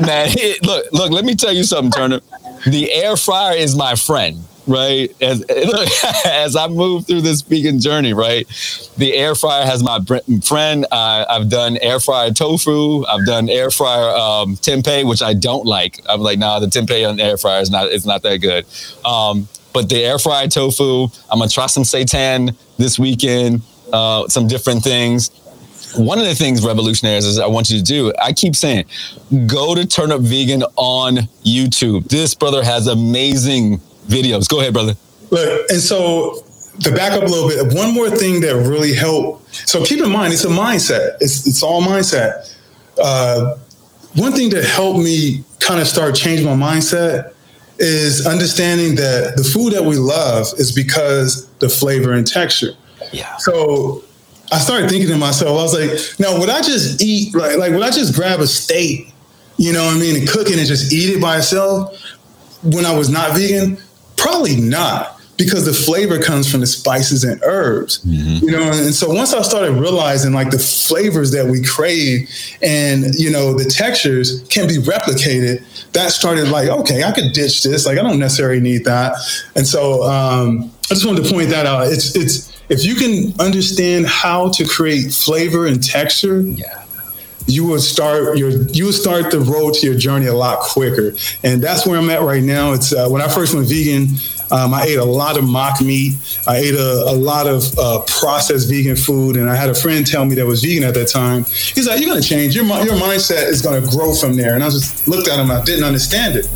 man, it, look, look. Let me tell you something, Turner. The air fryer is my friend right? As as I move through this vegan journey, right? The air fryer has my friend. I've done air fryer tofu. I've done air fryer um, tempeh, which I don't like. I'm like, nah, the tempeh on the air fryer is not it's not that good. Um, but the air fryer tofu, I'm gonna try some seitan this weekend. Uh, some different things. One of the things revolutionaries is I want you to do, I keep saying, go to Turnip Vegan on YouTube. This brother has amazing videos. Go ahead, brother. Look, and so to back up a little bit, one more thing that really helped. So keep in mind, it's a mindset. It's it's all mindset. Uh, one thing that helped me kind of start changing my mindset is understanding that the food that we love is because the flavor and texture. Yeah. So I started thinking to myself, I was like, now would I just eat like like would I just grab a steak, you know what I mean, and cook it and just eat it by itself when I was not vegan? Probably not because the flavor comes from the spices and herbs mm-hmm. you know and so once i started realizing like the flavors that we crave and you know the textures can be replicated that started like okay i could ditch this like i don't necessarily need that and so um, I just wanted to point that out. It's it's if you can understand how to create flavor and texture, Yeah. You will start your you will start the road to your journey a lot quicker. And that's where I'm at right now. It's uh, when I first went vegan. Um, I ate a lot of mock meat. I ate a, a lot of uh, processed vegan food, and I had a friend tell me that was vegan at that time. He's like, "You're going to change. Your your mindset is going to grow from there." And I just looked at him. I didn't understand it.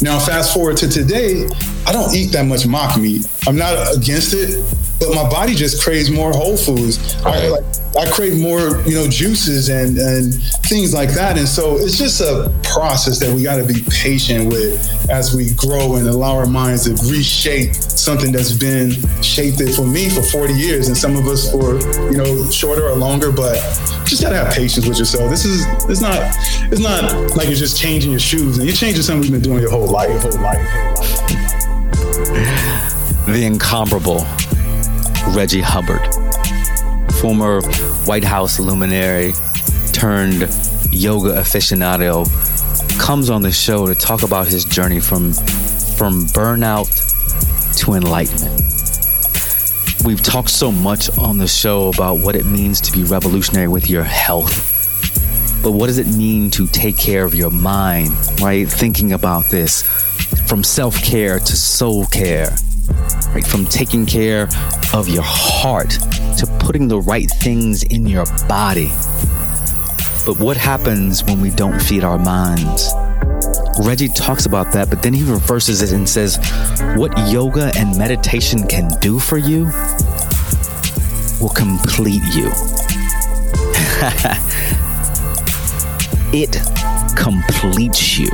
Now, fast forward to today, I don't eat that much mock meat. I'm not against it, but my body just craves more whole foods. I, like, I crave more, you know, juices and and things like that. And so it's just a process that we got to be patient with as we grow and allow our minds to reshape something that's been shaped it for me for 40 years, and some of us for you know shorter or longer. But just gotta have patience with yourself. This is it's not it's not like you're just changing your shoes and you're changing something you've been doing your whole life. Your whole life. the incomparable Reggie Hubbard, former White House luminary turned yoga aficionado, comes on the show to talk about his journey from from burnout to enlightenment. We've talked so much on the show about what it means to be revolutionary with your health. But what does it mean to take care of your mind, right? Thinking about this from self care to soul care, right? From taking care of your heart to putting the right things in your body. But what happens when we don't feed our minds? Reggie talks about that, but then he reverses it and says, What yoga and meditation can do for you will complete you. it completes you.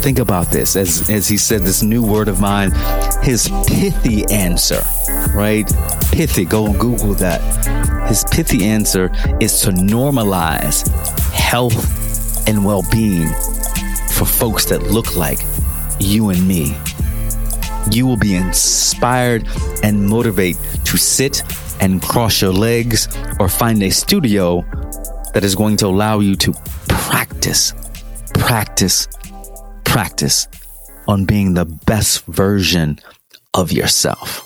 Think about this as, as he said, this new word of mine, his pithy answer, right? Pithy, go Google that. His pithy answer is to normalize health and well being for folks that look like you and me. You will be inspired and motivated to sit and cross your legs or find a studio that is going to allow you to practice, practice, practice on being the best version of yourself.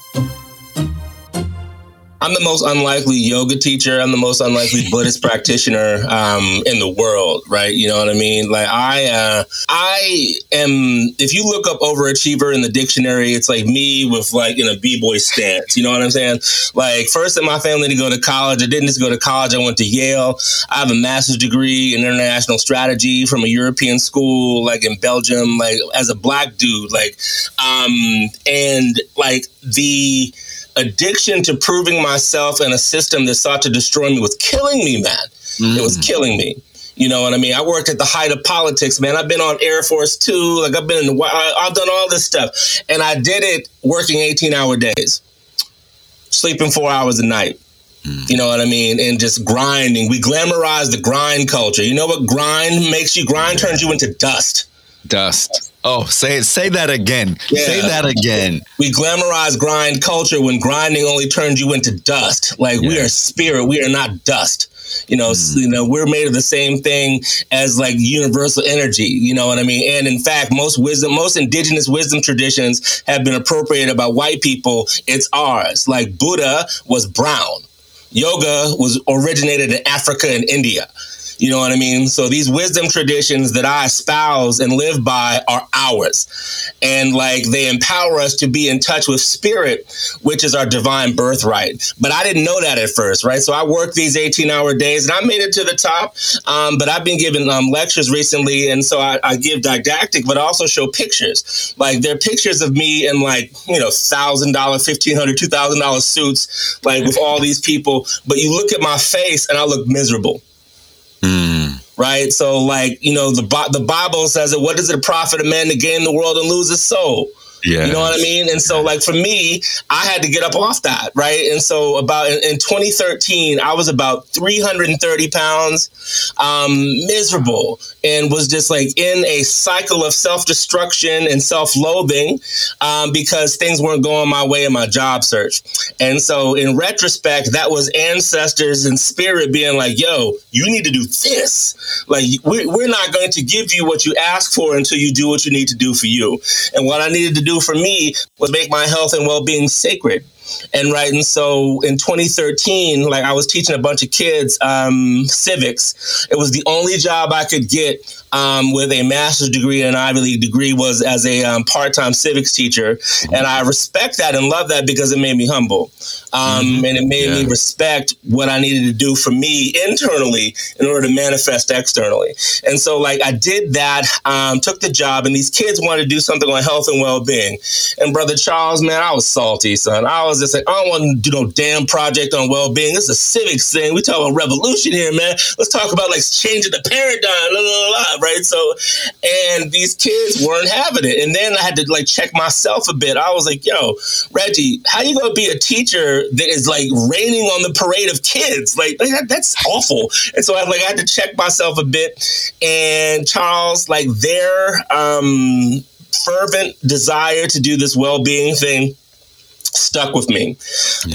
I'm the most unlikely yoga teacher. I'm the most unlikely Buddhist practitioner um, in the world, right? You know what I mean? Like I, uh, I am. If you look up overachiever in the dictionary, it's like me with like in a b boy stance. You know what I'm saying? Like first in my family to go to college. I didn't just go to college. I went to Yale. I have a master's degree in international strategy from a European school, like in Belgium. Like as a black dude, like, um, and like the addiction to proving myself in a system that sought to destroy me was killing me, man. It was mm. killing me. You know what I mean? I worked at the height of politics, man. I've been on Air Force Two, like I've been in the, I've done all this stuff, and I did it working eighteen hour days, sleeping four hours a night. Mm. You know what I mean? And just grinding. We glamorize the grind culture. You know what grind makes you? Grind turns you into dust. Dust. Oh, say say that again. Yeah. Say that again. We glamorize grind culture when grinding only turns you into dust. Like we are spirit, we are not dust. You know, s- mm. you know, we're made of the same thing as like universal energy. You know what I mean? And in fact, most wisdom, most indigenous wisdom traditions have been appropriated by white people. It's ours. Like Buddha was brown. Yoga was originated in Africa and India. You know what I mean? So these wisdom traditions that I espouse and live by are ours. And like they empower us to be in touch with spirit, which is our divine birthright. But I didn't know that at first, right? So I worked these 18 hour days and I made it to the top. Um, but I've been giving um, lectures recently. And so I, I give didactic, but I also show pictures. Like they're pictures of me in like, you know, $1,000, $1,500, $2,000 suits, like with all these people. But you look at my face and I look miserable Mm. right? So, like you know, the the Bible says that what does it profit a man to gain the world and lose his soul? Yeah. You know what I mean? And so, like for me, I had to get up off that, right? And so, about in, in 2013, I was about 330 pounds, um, miserable, and was just like in a cycle of self destruction and self loathing um, because things weren't going my way in my job search. And so, in retrospect, that was ancestors and spirit being like, "Yo, you need to do this. Like, we- we're not going to give you what you ask for until you do what you need to do for you." And what I needed to do do for me was make my health and well being sacred. And right and so in 2013 like i was teaching a bunch of kids um, civics. It was the only job i could get um, with a master's degree and an ivy league degree was as a um, part-time civics teacher and i respect that and love that because it made me humble um, mm-hmm. and it made yeah. me respect what i needed to do for me internally in order to manifest externally and so like i did that um, took the job and these kids wanted to do something on health and well-being and brother charles man i was salty son i was just like, I don't want to do no damn project on well being. This is a civics thing. We talk about revolution here, man. Let's talk about like changing the paradigm, blah, blah, blah, right? So, and these kids weren't having it. And then I had to like check myself a bit. I was like, yo, Reggie, how you gonna be a teacher that is like raining on the parade of kids? Like, like that, that's awful. And so I like I had to check myself a bit. And Charles, like their um fervent desire to do this well-being thing stuck with me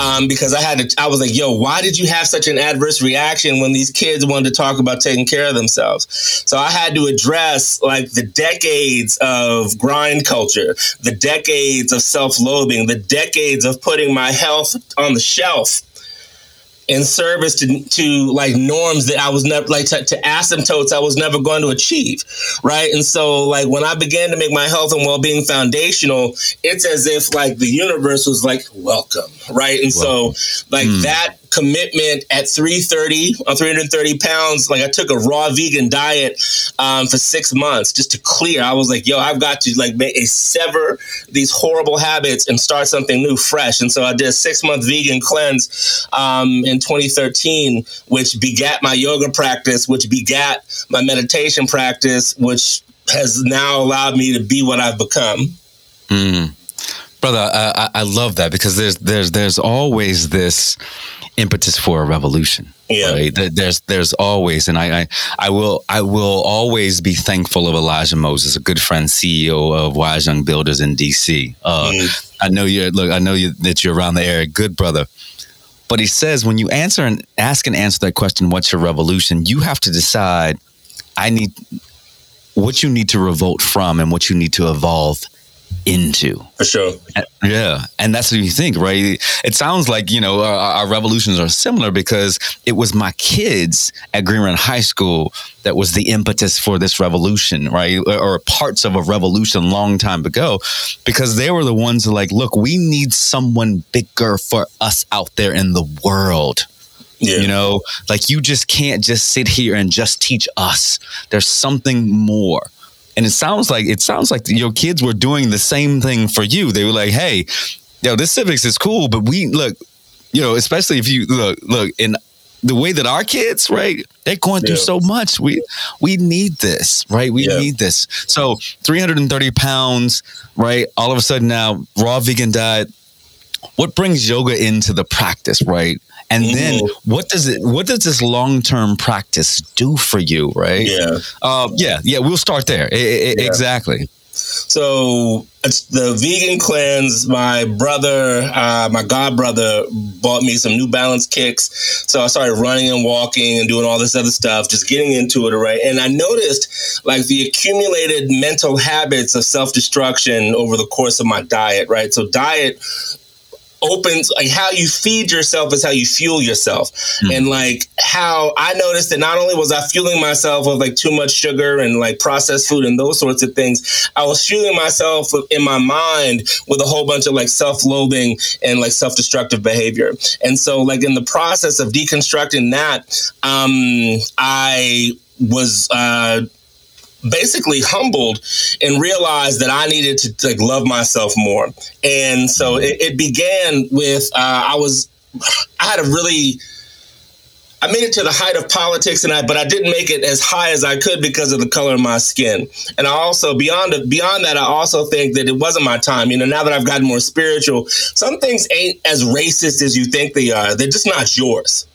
um, because I had to. I was like, "Yo, why did you have such an adverse reaction when these kids wanted to talk about taking care of themselves?" So I had to address like the decades of grind culture, the decades of self-loathing, the decades of putting my health on the shelf in service to, to like norms that I was never like to, to asymptotes I was never going to achieve. Right. And so like when I began to make my health and well being foundational, it's as if like the universe was like, welcome. Right. And so like mm. that commitment at 330 on 330 pounds like i took a raw vegan diet um, for six months just to clear. I was like yo i've got to like make a sever these horrible habits and start something new fresh. And so i did a six month vegan cleanse um, in 2013 which begat my yoga practice which begat my meditation practice which has now allowed me to be what i've become. Mm. brother I, I love that because there's there's there's always this impetus for a revolution. Yeah. Right? There's there's always, and I, I, I will I will always be thankful of Elijah Moses, a good friend, CEO of Wise Young Builders in DC. Uh, mm. I know you look. I know you that you're around the area, good brother. But he says when you answer and ask and answer that question, what's your revolution? You have to decide. I need what you need to revolt from and what you need to evolve into. For sure. Yeah. And that's what you think, right? It sounds like, you know, our, our, revolutions are similar because it was my kids at Green Run High School that was the impetus for this revolution, right? Or, or parts of a revolution long time ago because they were the ones who like, look, we need someone bigger for us out there in the world. Yeah. You know, like you just can't just sit here and just teach us. There's something more and it sounds like it sounds like your kids were doing the same thing for you. They were like, "Hey, yo, this civics is cool, but we look, you know, especially if you look, look in the way that our kids, right? They're going through so much. We we need this, right? We yeah. need this. So 330 pounds, right? All of a sudden now, raw vegan diet. What brings yoga into the practice, right? And mm-hmm. then what does it what does this long-term practice do for you, right? Yeah. Uh, yeah, yeah, we'll start there. I, I, yeah. Exactly. So it's the vegan cleanse. My brother, uh, my god brother, bought me some New Balance kicks. So I started running and walking and doing all this other stuff, just getting into it, right? And I noticed like the accumulated mental habits of self destruction over the course of my diet, right? So diet opens like how you feed yourself is how you fuel yourself mm-hmm. and like how i noticed that not only was i fueling myself with like too much sugar and like processed food and those sorts of things i was fueling myself in my mind with a whole bunch of like self-loathing and like self-destructive behavior and so like in the process of deconstructing that um i was uh basically humbled and realized that I needed to like love myself more. And so it, it began with uh, I was I had a really I made it to the height of politics, and I but I didn't make it as high as I could because of the color of my skin. And I also beyond beyond that, I also think that it wasn't my time. You know, now that I've gotten more spiritual, some things ain't as racist as you think they are. They're just not yours.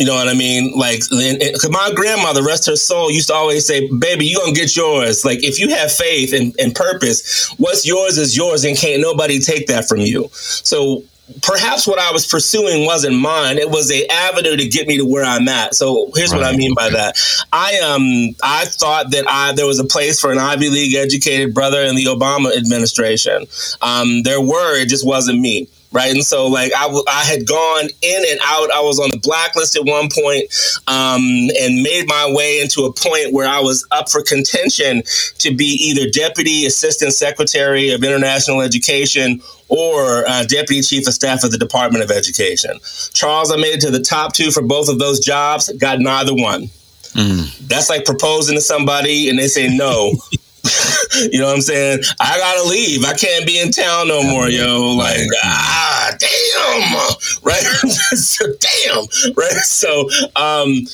You know what I mean? Like, cause my grandmother, rest her soul, used to always say, "Baby, you gonna get yours." Like, if you have faith and, and purpose, what's yours is yours, and can't nobody take that from you. So perhaps what I was pursuing wasn't mine. It was a avenue to get me to where I'm at. So here's right. what I mean by that. I um I thought that I there was a place for an Ivy League educated brother in the Obama administration. Um, there were, it just wasn't me right? And so, like, I, w- I had gone in and out. I was on the blacklist at one point, um, and made my way into a point where I was up for contention to be either deputy assistant secretary of international education or uh, deputy chief of staff of the Department of Education. Charles, I made it to the top two for both of those jobs. Got neither one. Mm. That's like proposing to somebody and they say no. you know what I'm saying? I gotta leave. I can't be in town no more, yo. Like, ah, damn, right? so, damn, right? So, um,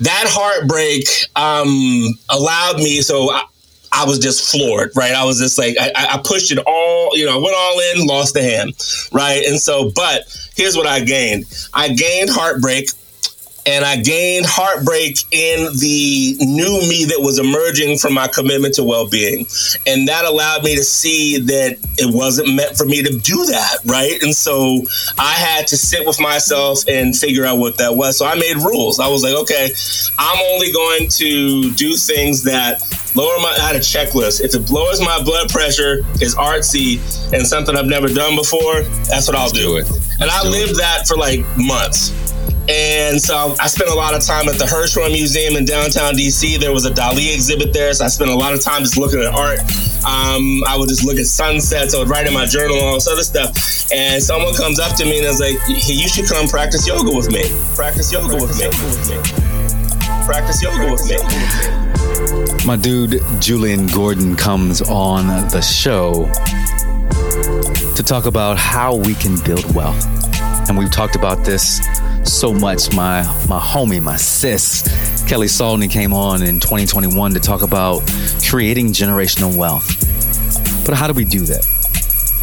that heartbreak um, allowed me. So I, I was just floored, right? I was just like, I, I pushed it all, you know, I went all in, lost the hand, right? And so, but here's what I gained I gained heartbreak and I gained heartbreak in the new me that was emerging from my commitment to well-being, and that allowed me to see that it wasn't meant for me to do that, right? And so I had to sit with myself and figure out what that was. So I made rules. I was like, okay, I'm only going to do things that lower my. I had a checklist. If it lowers my blood pressure, is artsy and something I've never done before, that's what I'll do. It. And I lived that for like months. And so I spent a lot of time at the Hirshhorn Museum in downtown DC. There was a Dali exhibit there, so I spent a lot of time just looking at art. Um, I would just look at sunsets. I would write in my journal and all this other stuff. And someone comes up to me and is like, hey, "You should come practice yoga with me. Practice yoga with me. Practice yoga with me." My dude Julian Gordon comes on the show to talk about how we can build wealth. And we've talked about this so much. My my homie, my sis, Kelly Salney came on in 2021 to talk about creating generational wealth. But how do we do that?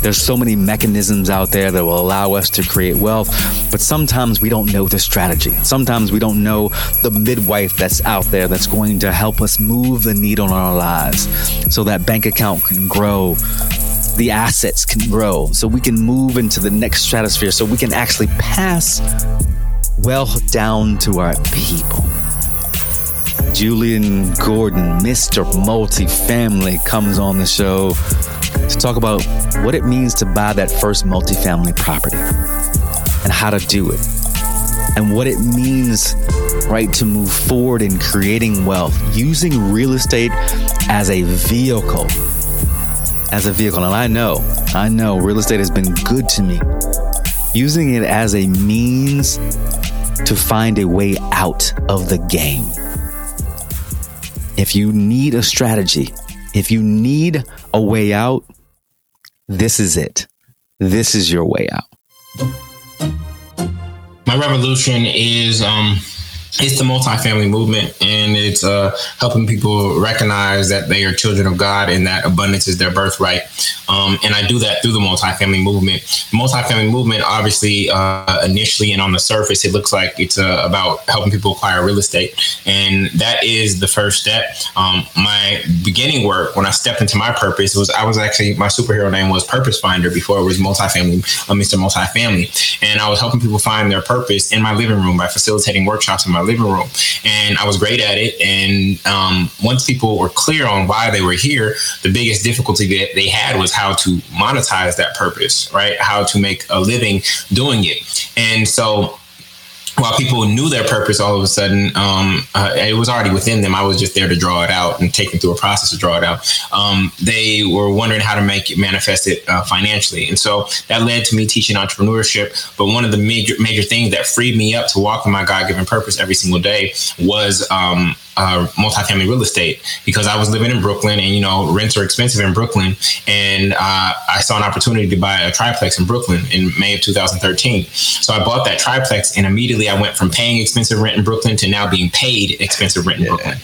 There's so many mechanisms out there that will allow us to create wealth, but sometimes we don't know the strategy. Sometimes we don't know the midwife that's out there that's going to help us move the needle in our lives so that bank account can grow, the assets can grow, so we can move into the next stratosphere, so we can actually pass wealth down to our people. Julian Gordon, Mr. Multifamily, comes on the show to talk about what it means to buy that first multifamily property and how to do it, and what it means, right, to move forward in creating wealth using real estate as a vehicle. As a vehicle. And I know, I know real estate has been good to me. Using it as a means to find a way out of the game. If you need a strategy, if you need a way out, this is it. This is your way out. My revolution is um, it's the multifamily movement and it's uh, helping people recognize that they are children of God and that abundance is their birthright. Um, and I do that through the multifamily movement. Multifamily movement, obviously, uh, initially and on the surface, it looks like it's uh, about helping people acquire real estate. And that is the first step. Um, my beginning work, when I stepped into my purpose, was I was actually, my superhero name was Purpose Finder before it was multifamily, uh, Mr. Multifamily. And I was helping people find their purpose in my living room by facilitating workshops in my living room. And I was great at it. And um, once people were clear on why they were here, the biggest difficulty that they had was how to monetize that purpose, right? How to make a living doing it. And so while people knew their purpose all of a sudden um, uh, it was already within them. I was just there to draw it out and take them through a process to draw it out. Um, they were wondering how to make it manifest it uh, financially. And so that led to me teaching entrepreneurship. But one of the major major things that freed me up to walk in my god-given purpose every single day was um, uh, multifamily real estate because I was living in Brooklyn and you know rents are expensive in Brooklyn. And uh, I saw an opportunity to buy a triplex in Brooklyn in May of 2013 so I bought that triplex and immediately I went from paying expensive rent in Brooklyn to now being paid expensive rent in Brooklyn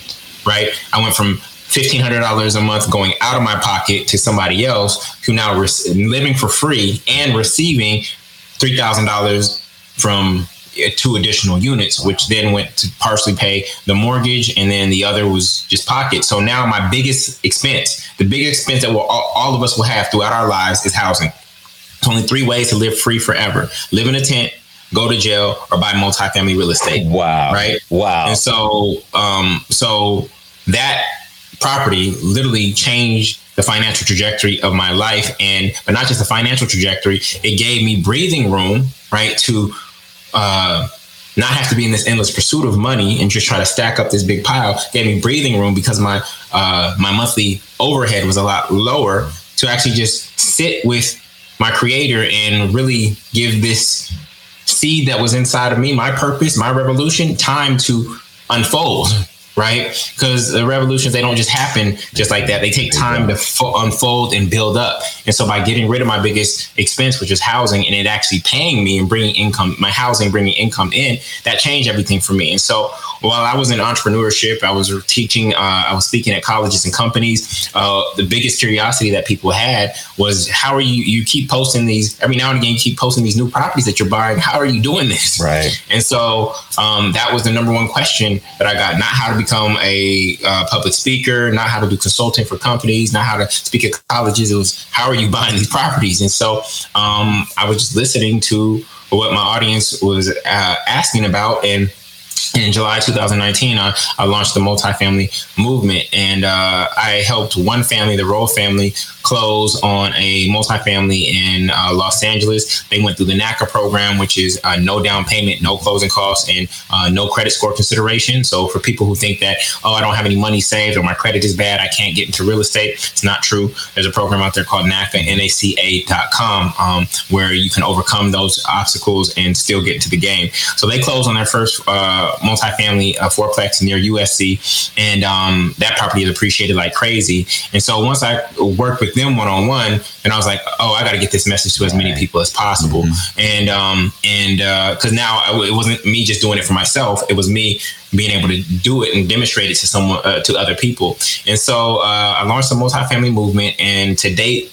right? I went from $1,500 a month going out of my pocket to somebody else who now re- living for free and receiving $3,000 from two additional units, which then went to partially pay the mortgage, and then the other was just pocket. So now my biggest expense, the biggest expense that we'll, all, all of us will have throughout our lives, is housing. It's only three ways to live free forever: live in a tent, go to jail, or buy multifamily real estate. Wow. Right. Wow. And so, um, so that property literally changed the financial trajectory of my life, and but not just the financial trajectory. It gave me breathing room, right, to uh, not have to be in this endless pursuit of money and just try to stack up this big pile. Gave me breathing room because my uh, my monthly overhead was a lot lower to actually just sit with my creator and really give this seed that was inside of me, my purpose, my revolution, time to unfold right? Because the revolutions they don't just happen just like that. They take time to fo- unfold and build up. And so by getting rid of my biggest expense, which is housing, and it actually paying me and bringing income, my housing bringing income in, that changed everything for me. And so while I was in entrepreneurship, I was teaching, uh, I was speaking at colleges and companies. Uh, the biggest curiosity that people had was how are you? You keep posting these every now and again. You keep posting these new properties that you're buying. How are you doing this? Right. And so um, that was the number one question that I got. Not how to become a uh, public speaker, not how to do consulting for companies, not how to speak at colleges. It was how are you buying these properties? And so um, I was just listening to what my audience was uh, asking about and in July 2019, I, I launched the multifamily movement, and uh, I helped one family, the Roll family, close on a multifamily in uh, Los Angeles. They went through the NACA program, which is uh, no down payment, no closing costs, and uh, no credit score consideration. So for people who think that, oh, I don't have any money saved or my credit is bad, I can't get into real estate, it's not true. There's a program out there called NACA, N-A-C-A.com, um, where you can overcome those obstacles and still get into the game. So they closed on their first uh, multifamily uh, fourplex near USC, and um, that property is appreciated like crazy. And so once I worked with them one on one, and I was like, oh, I got to get this message to as many people as possible. Mm-hmm. And um, and because uh, now it wasn't me just doing it for myself; it was me being able to do it and demonstrate it to someone uh, to other people. And so uh, I launched the multifamily movement, and to date,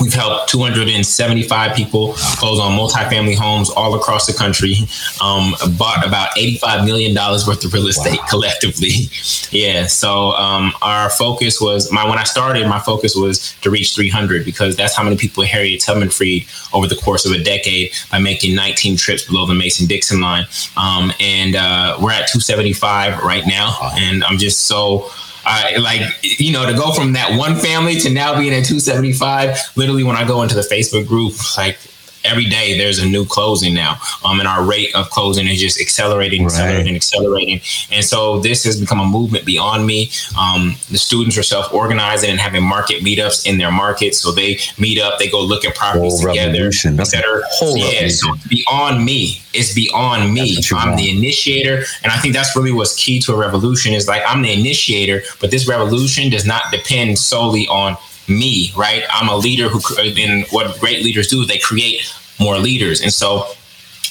We've helped 275 people close on multifamily homes all across the country. Um, bought about 85 million dollars worth of real estate wow. collectively. yeah. So um, our focus was my when I started, my focus was to reach 300 because that's how many people Harriet Tubman freed over the course of a decade by making 19 trips below the Mason Dixon line. Um, and uh, we're at 275 right now, and I'm just so I like you know to go from that one family to now being at 275. Literally, when I go into the Facebook group, like every day there's a new closing now. Um, and our rate of closing is just accelerating, right. accelerating, accelerating. And so this has become a movement beyond me. Um, the students are self-organizing and having market meetups in their markets. So they meet up, they go look at properties whole together. Revolution. That's that are, whole yeah, so beyond me. It's beyond me. I'm want. the initiator. And I think that's really what's key to a revolution is like I'm the initiator, but this revolution does not depend solely on me, right? I'm a leader who, and what great leaders do, is they create more leaders. And so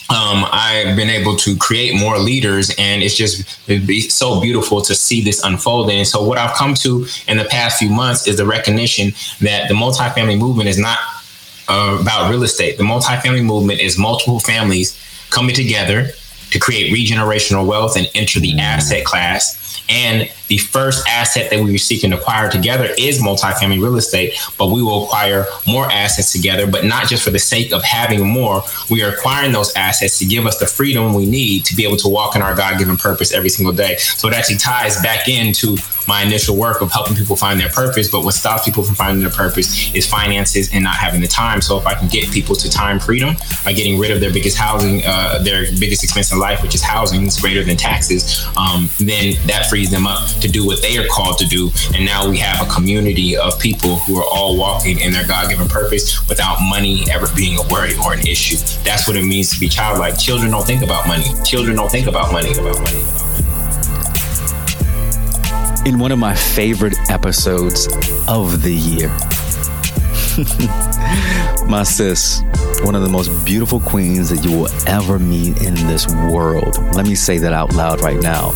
um, I've been able to create more leaders, and it's just be so beautiful to see this unfolding. And so, what I've come to in the past few months is the recognition that the multifamily movement is not uh, about real estate. The multifamily movement is multiple families coming together to create regenerational wealth and enter the asset class and the first asset that we were seeking to acquire together is multifamily real estate, but we will acquire more assets together, but not just for the sake of having more. We are acquiring those assets to give us the freedom we need to be able to walk in our God given purpose every single day. So it actually ties back into my initial work of helping people find their purpose. But what stops people from finding their purpose is finances and not having the time. So if I can get people to time freedom by getting rid of their biggest housing, uh, their biggest expense in life, which is housing, is greater than taxes, um, then that frees them up to do what they are called to do. And now we have a community of people who are all walking in their God given purpose without money ever being a worry or an issue. That's what it means to be childlike. Children don't think about money. Children don't think about money. About money. In one of my favorite episodes of the year, my sis, one of the most beautiful queens that you will ever meet in this world. Let me say that out loud right now.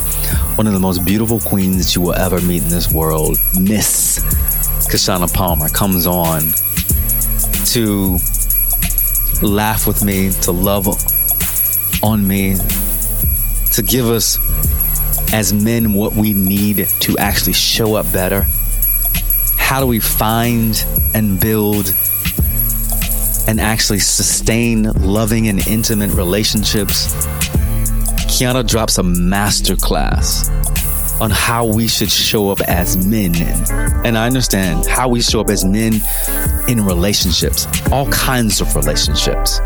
One of the most beautiful queens that you will ever meet in this world, Miss Kashana Palmer, comes on to laugh with me, to love on me, to give us as men what we need to actually show up better. How do we find and build and actually sustain loving and intimate relationships, Kiana drops a masterclass on how we should show up as men. And I understand how we show up as men in relationships, all kinds of relationships.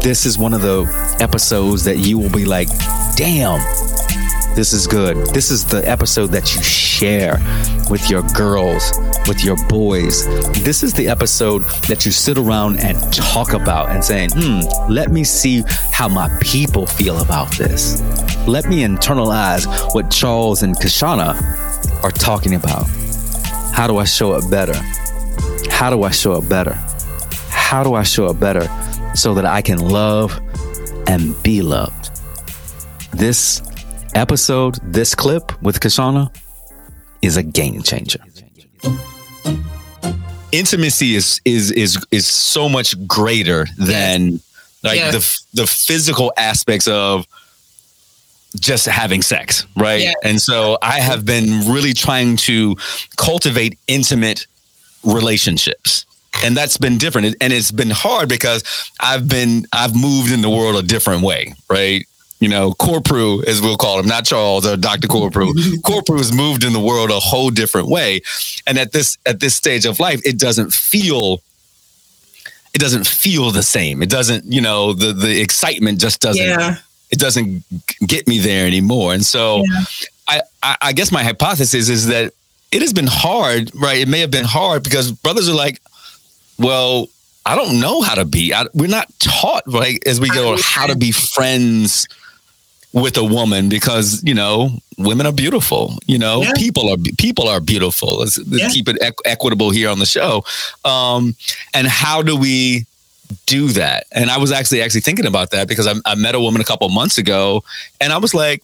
This is one of the episodes that you will be like, damn, this is good. This is the episode that you share with your girls, with your boys. This is the episode that you sit around and talk about and saying, hmm, let me see how my people feel about this. Let me internalize what Charles and Kashana are talking about. How do I show up better? How do I show up better? How do I show up better so that I can love and be loved? This episode, this clip with Kashana is a game changer. Intimacy is is is is so much greater than like Yes. the the physical aspects of just having sex, right? Yeah. And so I have been really trying to cultivate intimate relationships. And that's been different. And it's been hard because I've been I've moved in the world a different way, right? You know, Corprew, as we'll call him, not Charles uh, or Dr. Corprew. Corprew has moved in the world a whole different way. And at this at this stage of life, it doesn't feel it doesn't feel the same. It doesn't, you know, the the excitement just doesn't Yeah. it doesn't get me there anymore. And so I, I I guess my hypothesis is that it has been hard, right? It may have been hard because brothers are like, well, I don't know how to be. I, we're not taught, right, as we go, how to be friends with a woman because you know women are beautiful. You know, Yeah. people are people are beautiful. Let's, let's Yeah. keep it equ- equitable here on the show. Um, and how do we do that? And I was actually actually thinking about that because I, I met a woman a couple months ago, and I was like,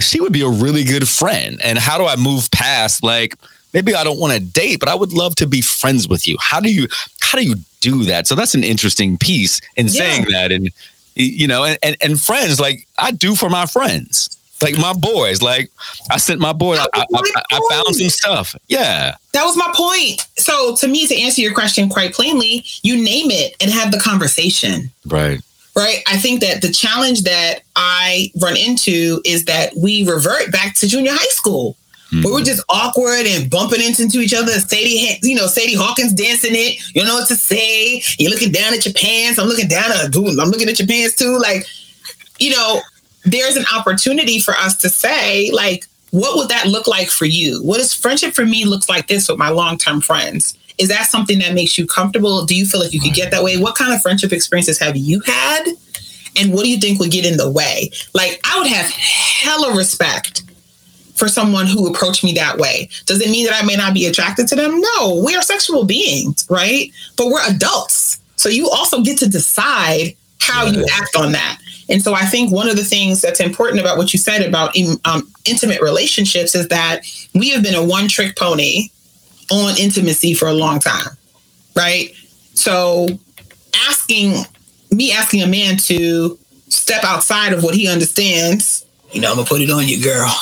she would be a really good friend. And how do I move past like? Maybe I don't want to date, but I would love to be friends with you. How do you how do you do that? So that's an interesting piece in Yeah. saying that. And you know, and, and and friends like I do for my friends, like my boys. Like I sent my boy. I, I, I, I found some stuff. Yeah, That was my point. So, to me, to answer your question quite plainly, you name it and have the conversation. right. right? I think that the challenge that I run into is that we revert back to junior high school. Mm-hmm. Where we're just awkward and bumping into each other. Sadie, you know, Sadie Hawkins dancing it. You don't know what to say. You're looking down at your pants. I'm looking down at, dude, I'm looking at your pants too. Like, you know, there's an opportunity for us to say, like, what would that look like for you? What does friendship for me looks like this with my long-term friends? Is that something that makes you comfortable? Do you feel like you could get that way? What kind of friendship experiences have you had? And what do you think would get in the way? Like, I would have hella respect for someone who approached me that way. Does it mean that I may not be attracted to them? No, we are sexual beings, right? But we're adults. So you also get to decide how you act on that. And so I think one of the things that's important about what you said about um, intimate relationships is that we have been a one trick pony on intimacy for a long time, right? So asking me asking a man to step outside of what he understands, you know, I'm gonna put it on you, girl.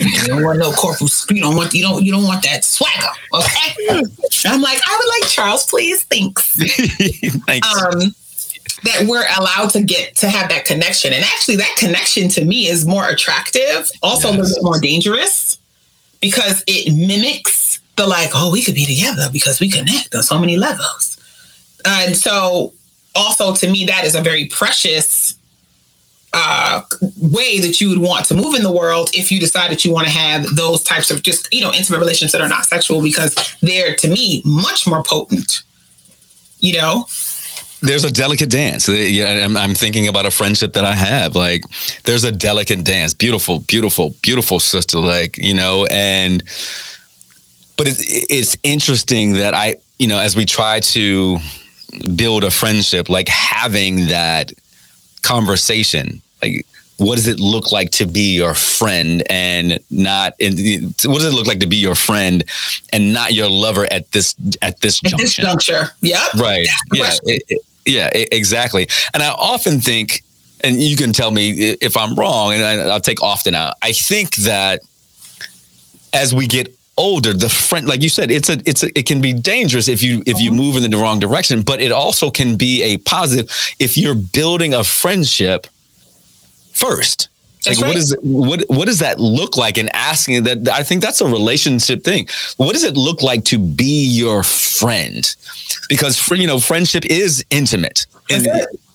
you don't want no corporal. You don't want you don't you don't want that swagger, okay? And I'm like, I would like Charles, please. Thanks. Thanks. Um, that we're allowed to get to have that connection, and actually, that connection to me is more attractive, also a little bit more dangerous because it mimics the like, oh, we could be together because we connect on so many levels. And so, also to me, that is a very precious uh, way that you would want to move in the world if you decide that you want to have those types of just, you know, intimate relationships that are not sexual because they're, to me, much more potent, you know? there's a delicate dance. Uh, Yeah, I'm, I'm thinking about a friendship that I have. Like, there's a delicate dance. Beautiful, beautiful, beautiful sister. Like, you know, and but it's it's interesting that I, you know, as we try to build a friendship, like having that conversation, like. What does it look like to be your friend and not? And what does it look like to be your friend and not your lover at this at this At this juncture. Yep. Right. Yeah. it- it- yeah. Exactly. And I often think, and you can tell me if I'm wrong, and I, I'll take often out. I think that as we get older, the friend, like you said, it's a, it's a, it can be dangerous if you, if you Uh-huh. move in the wrong direction, but it also can be a positive if you're building a friendship first. That's like what right. is it, what what does that look like? And asking that, I think that's a relationship thing. What does it look like to be your friend? Because you know, friendship is intimate in,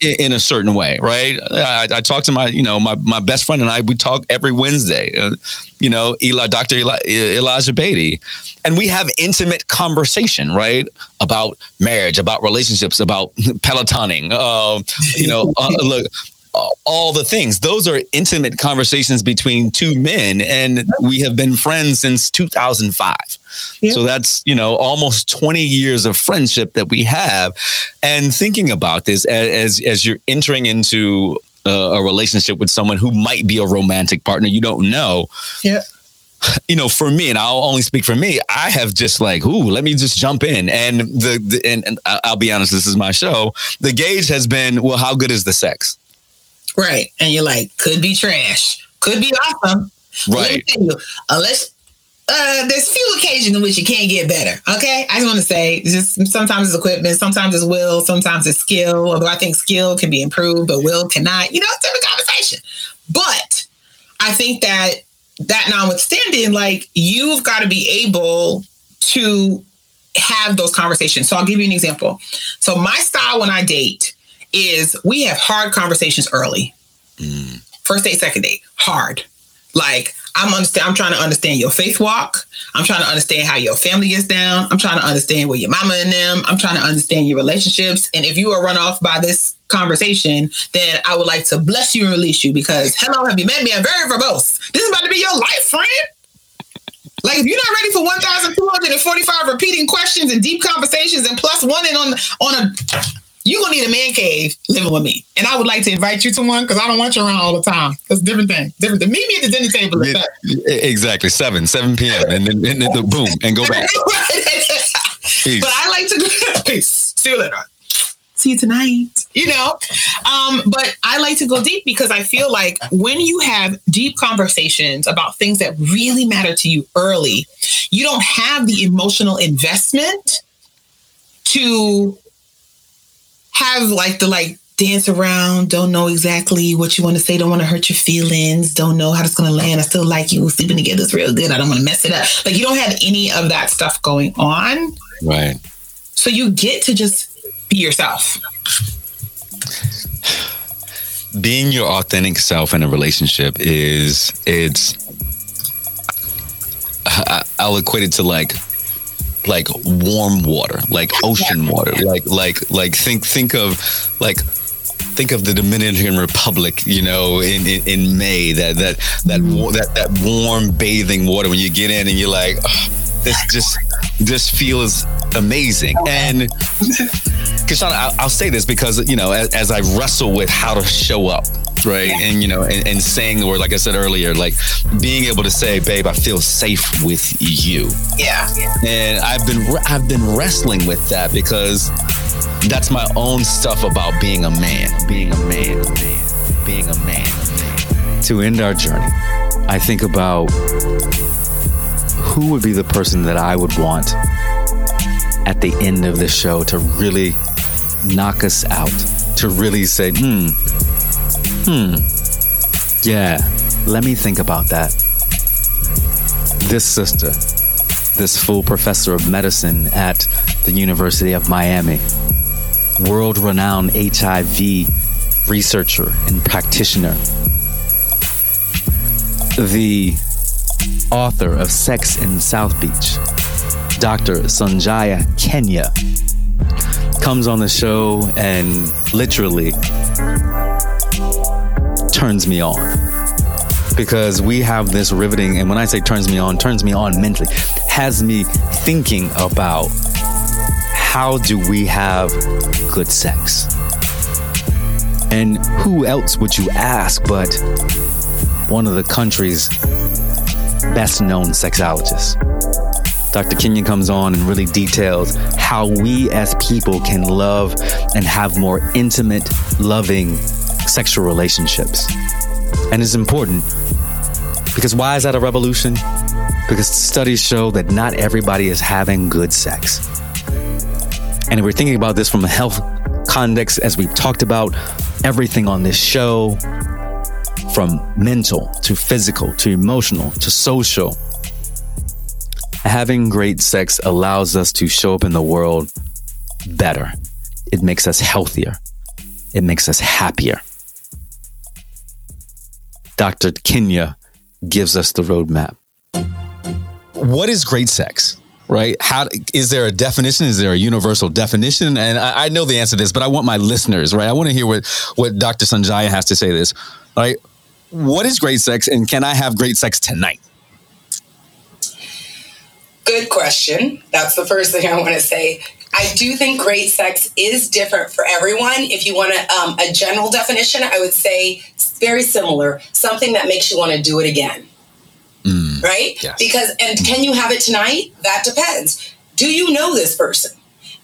in, a certain way, right? I, I talk to my you know my my best friend and I. We talk every Wednesday. Uh, you know, Eli, Dr. Eli, Elijah Beatty, and we have intimate conversation, right, about marriage, about relationships, about pelotoning. Uh, you know, uh, look all the things. Those are intimate conversations between two men, and we have been friends since 2005. So that's you know almost 20 years of friendship that we have. And thinking about this as as you're entering into uh, a relationship with someone who might be a romantic partner you don't know. Yeah. You know, for me, and I'll only speak for me. I have just like, ooh, let me just jump in, and the, the and, and I'll be honest, this is my show. The gauge has been, well, how good is the sex? Right. And you're like, could be trash, could be awesome. Right. you, unless uh, there's few occasions in which you can't get better. Okay. I just want to say, just sometimes it's equipment, sometimes it's will, sometimes it's skill. Although I think skill can be improved, but will cannot. You know, it's a different conversation. But I think that that notwithstanding, like you've got to be able to have those conversations. So I'll give you an example. So my style when I date is we have hard conversations early. Mm. First date, second date, hard. Like I'm understand. I'm trying to understand your faith walk. I'm trying to understand how your family is down. I'm trying to understand where your mama and them. I'm trying to understand your relationships. And if you are run off by this conversation, then I would like to bless you and release you because hello, have you met me? I'm very verbose. This is about to be your life, friend. Like if you're not ready for 1,245 repeating questions and deep conversations and plus one and on on a you're gonna need a man cave living with me. And I would like to invite you to one because I don't want you around all the time. It's a different thing. Different thing. Meet me at the dinner table. that. Exactly, seven, seven p.m. and then and then the boom and go back. But I like to peace. See you later. See you tonight. You know, um, but I like to go deep because I feel like when you have deep conversations about things that really matter to you early, you don't have the emotional investment to have like the like dance around, don't know exactly what you want to say, don't want to hurt your feelings, don't know how it's going to land. I still like you, sleeping together is real good. I don't want to mess it up. Like you don't have any of that stuff going on. Right. So you get to just be yourself. Being your authentic self in a relationship is it's uh, uh, I- I'll equate it to like like warm water, like ocean water, like like like think think of like think of the Dominican Republic, you know, in in, in May that that that wa- mm-hmm. that that warm bathing water when you get in and you're like, "Oh, this just this feels amazing. And. Kashana, I'll, I'll say this because you know, as, as I wrestle with how to show up, right, and you know, and, and saying the word, like I said earlier, like being able to say, "Babe, I feel safe with you," Yeah. and I've been I've been wrestling with that because that's my own stuff about being a man, being a man, a man, being a man. To end our journey, I think about who would be the person that I would want at the end of the show to really knock us out, to really say, hmm, hmm, yeah, let me think about that. This sister, this full professor of medicine at the University of Miami, world renowned HIV researcher and practitioner, the author of Sex in South Beach, Dr. Sonjia Kenya, comes on the show and literally turns me on. Because we have this riveting, and when I say turns me on, turns me on mentally, has me thinking about how do we have good sex? And who else would you ask but one of the country's best known sexologists? Dr. Kenya comes on and really details how we as people can love and have more intimate, loving sexual relationships. And it's important because why is that a revolution? because studies show that not everybody is having good sex. And if we're thinking about this from a health context, as we've talked about everything on this show, from mental to physical to emotional to social, having great sex allows us to show up in the world better. It makes us healthier. It makes us happier. Dr. Kenya gives us the roadmap. What is great sex? Right? How is there a definition? Is there a universal definition? And I, I know the answer to this, but I want my listeners, right? I want to hear what what Dr. Sonjia has to say. This, right? What is great sex, and can I have great sex tonight? Good question. That's the first thing I want to say. I do think great sex is different for everyone. If you want a, um, a general definition, I would say very similar. Something that makes you want to do it again. Mm, right? Yes. Because, and can you have it tonight? That depends. Do you know this person?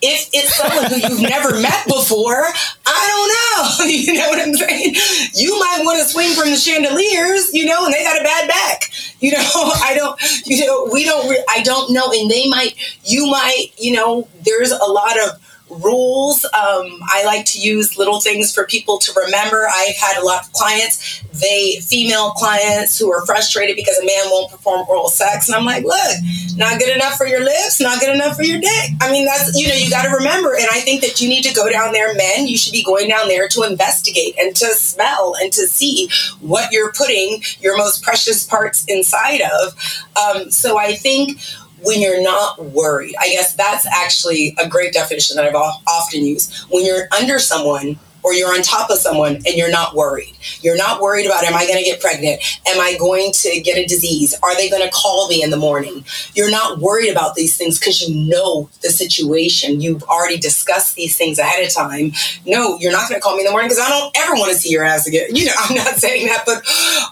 if it's someone who you've never met before, I don't know. You know what I'm saying? You might want to swing from the chandeliers, you know, and they got a bad back. You know, I don't, you know, we don't, I don't know. And they might, you might, you know, there's a lot of, rules. Um, I like to use little things for people to remember. I've had a lot of clients, they female clients who are frustrated because a man won't perform oral sex, and I'm like, look, not good enough for your lips, not good enough for your dick. I mean, that's you know, you got to remember. And I think that you need to go down there, men. You should be going down there to investigate and to smell and to see what you're putting your most precious parts inside of. Um, so I think when you're not worried. I guess that's actually a great definition that I've often used. When you're under someone or you're on top of someone and you're not worried. You're not worried about, am I going to get pregnant? Am I going to get a disease? Are they going to call me in the morning? You're not worried about these things because you know the situation. You've already discussed these things ahead of time. No, you're not going to call me in the morning because I don't ever want to see your ass again. You know, I'm not saying that, but,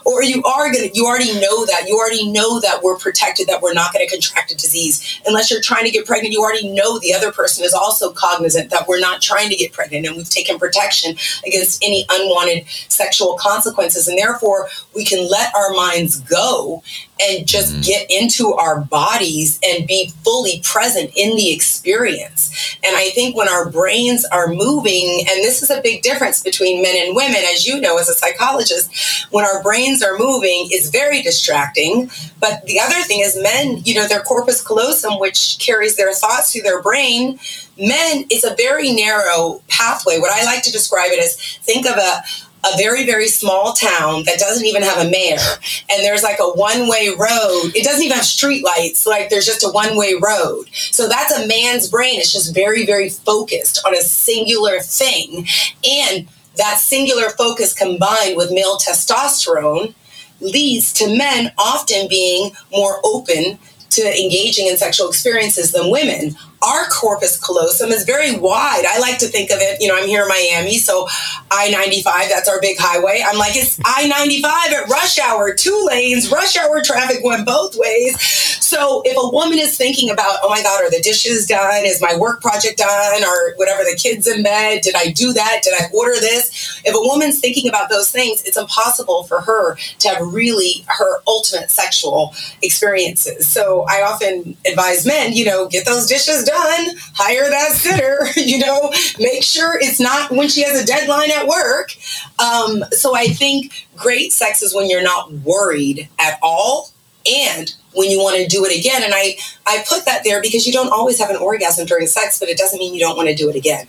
or you are going to, you already know that. You already know that we're protected, that we're not going to contract a disease. Unless you're trying to get pregnant, you already know the other person is also cognizant that we're not trying to get pregnant and we've taken protection protection against any unwanted sexual consequences. And therefore, we can let our minds go and just mm. get into our bodies and be fully present in the experience. And I think when our brains are moving, and this is a big difference between men and women, as you know, as a psychologist, when our brains are moving, it's very distracting. But the other thing is, men, you know, their corpus callosum, which carries their thoughts through their brain, men, it's a very narrow pathway. What I like to describe it as think of a a very very small town that doesn't even have a mayor. And there's like a one way road. It doesn't even have street lights like there's just a one way road. So that's a man's brain. It's just very very focused on a singular thing. And that singular focus combined with male testosterone leads to men often being more open to engaging in sexual experiences than women our corpus callosum is very wide. I like to think of it, you know, I'm here in Miami, so I 95, that's our big highway. I'm like, it's I 95 at rush hour, two lanes, rush hour traffic went both ways. So if a woman is thinking about, oh my God, are the dishes done? Is my work project done? Or whatever, the kids in bed? Did I do that? Did I order this? If a woman's thinking about those things, it's impossible for her to have really her ultimate sexual experiences. So I often advise men, you know, get those dishes done done, hire that sitter, you know, make sure it's not when she has a deadline at work. Um, so I think great sex is when you're not worried at all and when you want to do it again. And I, I put that there because you don't always have an orgasm during sex, but it doesn't mean you don't want to do it again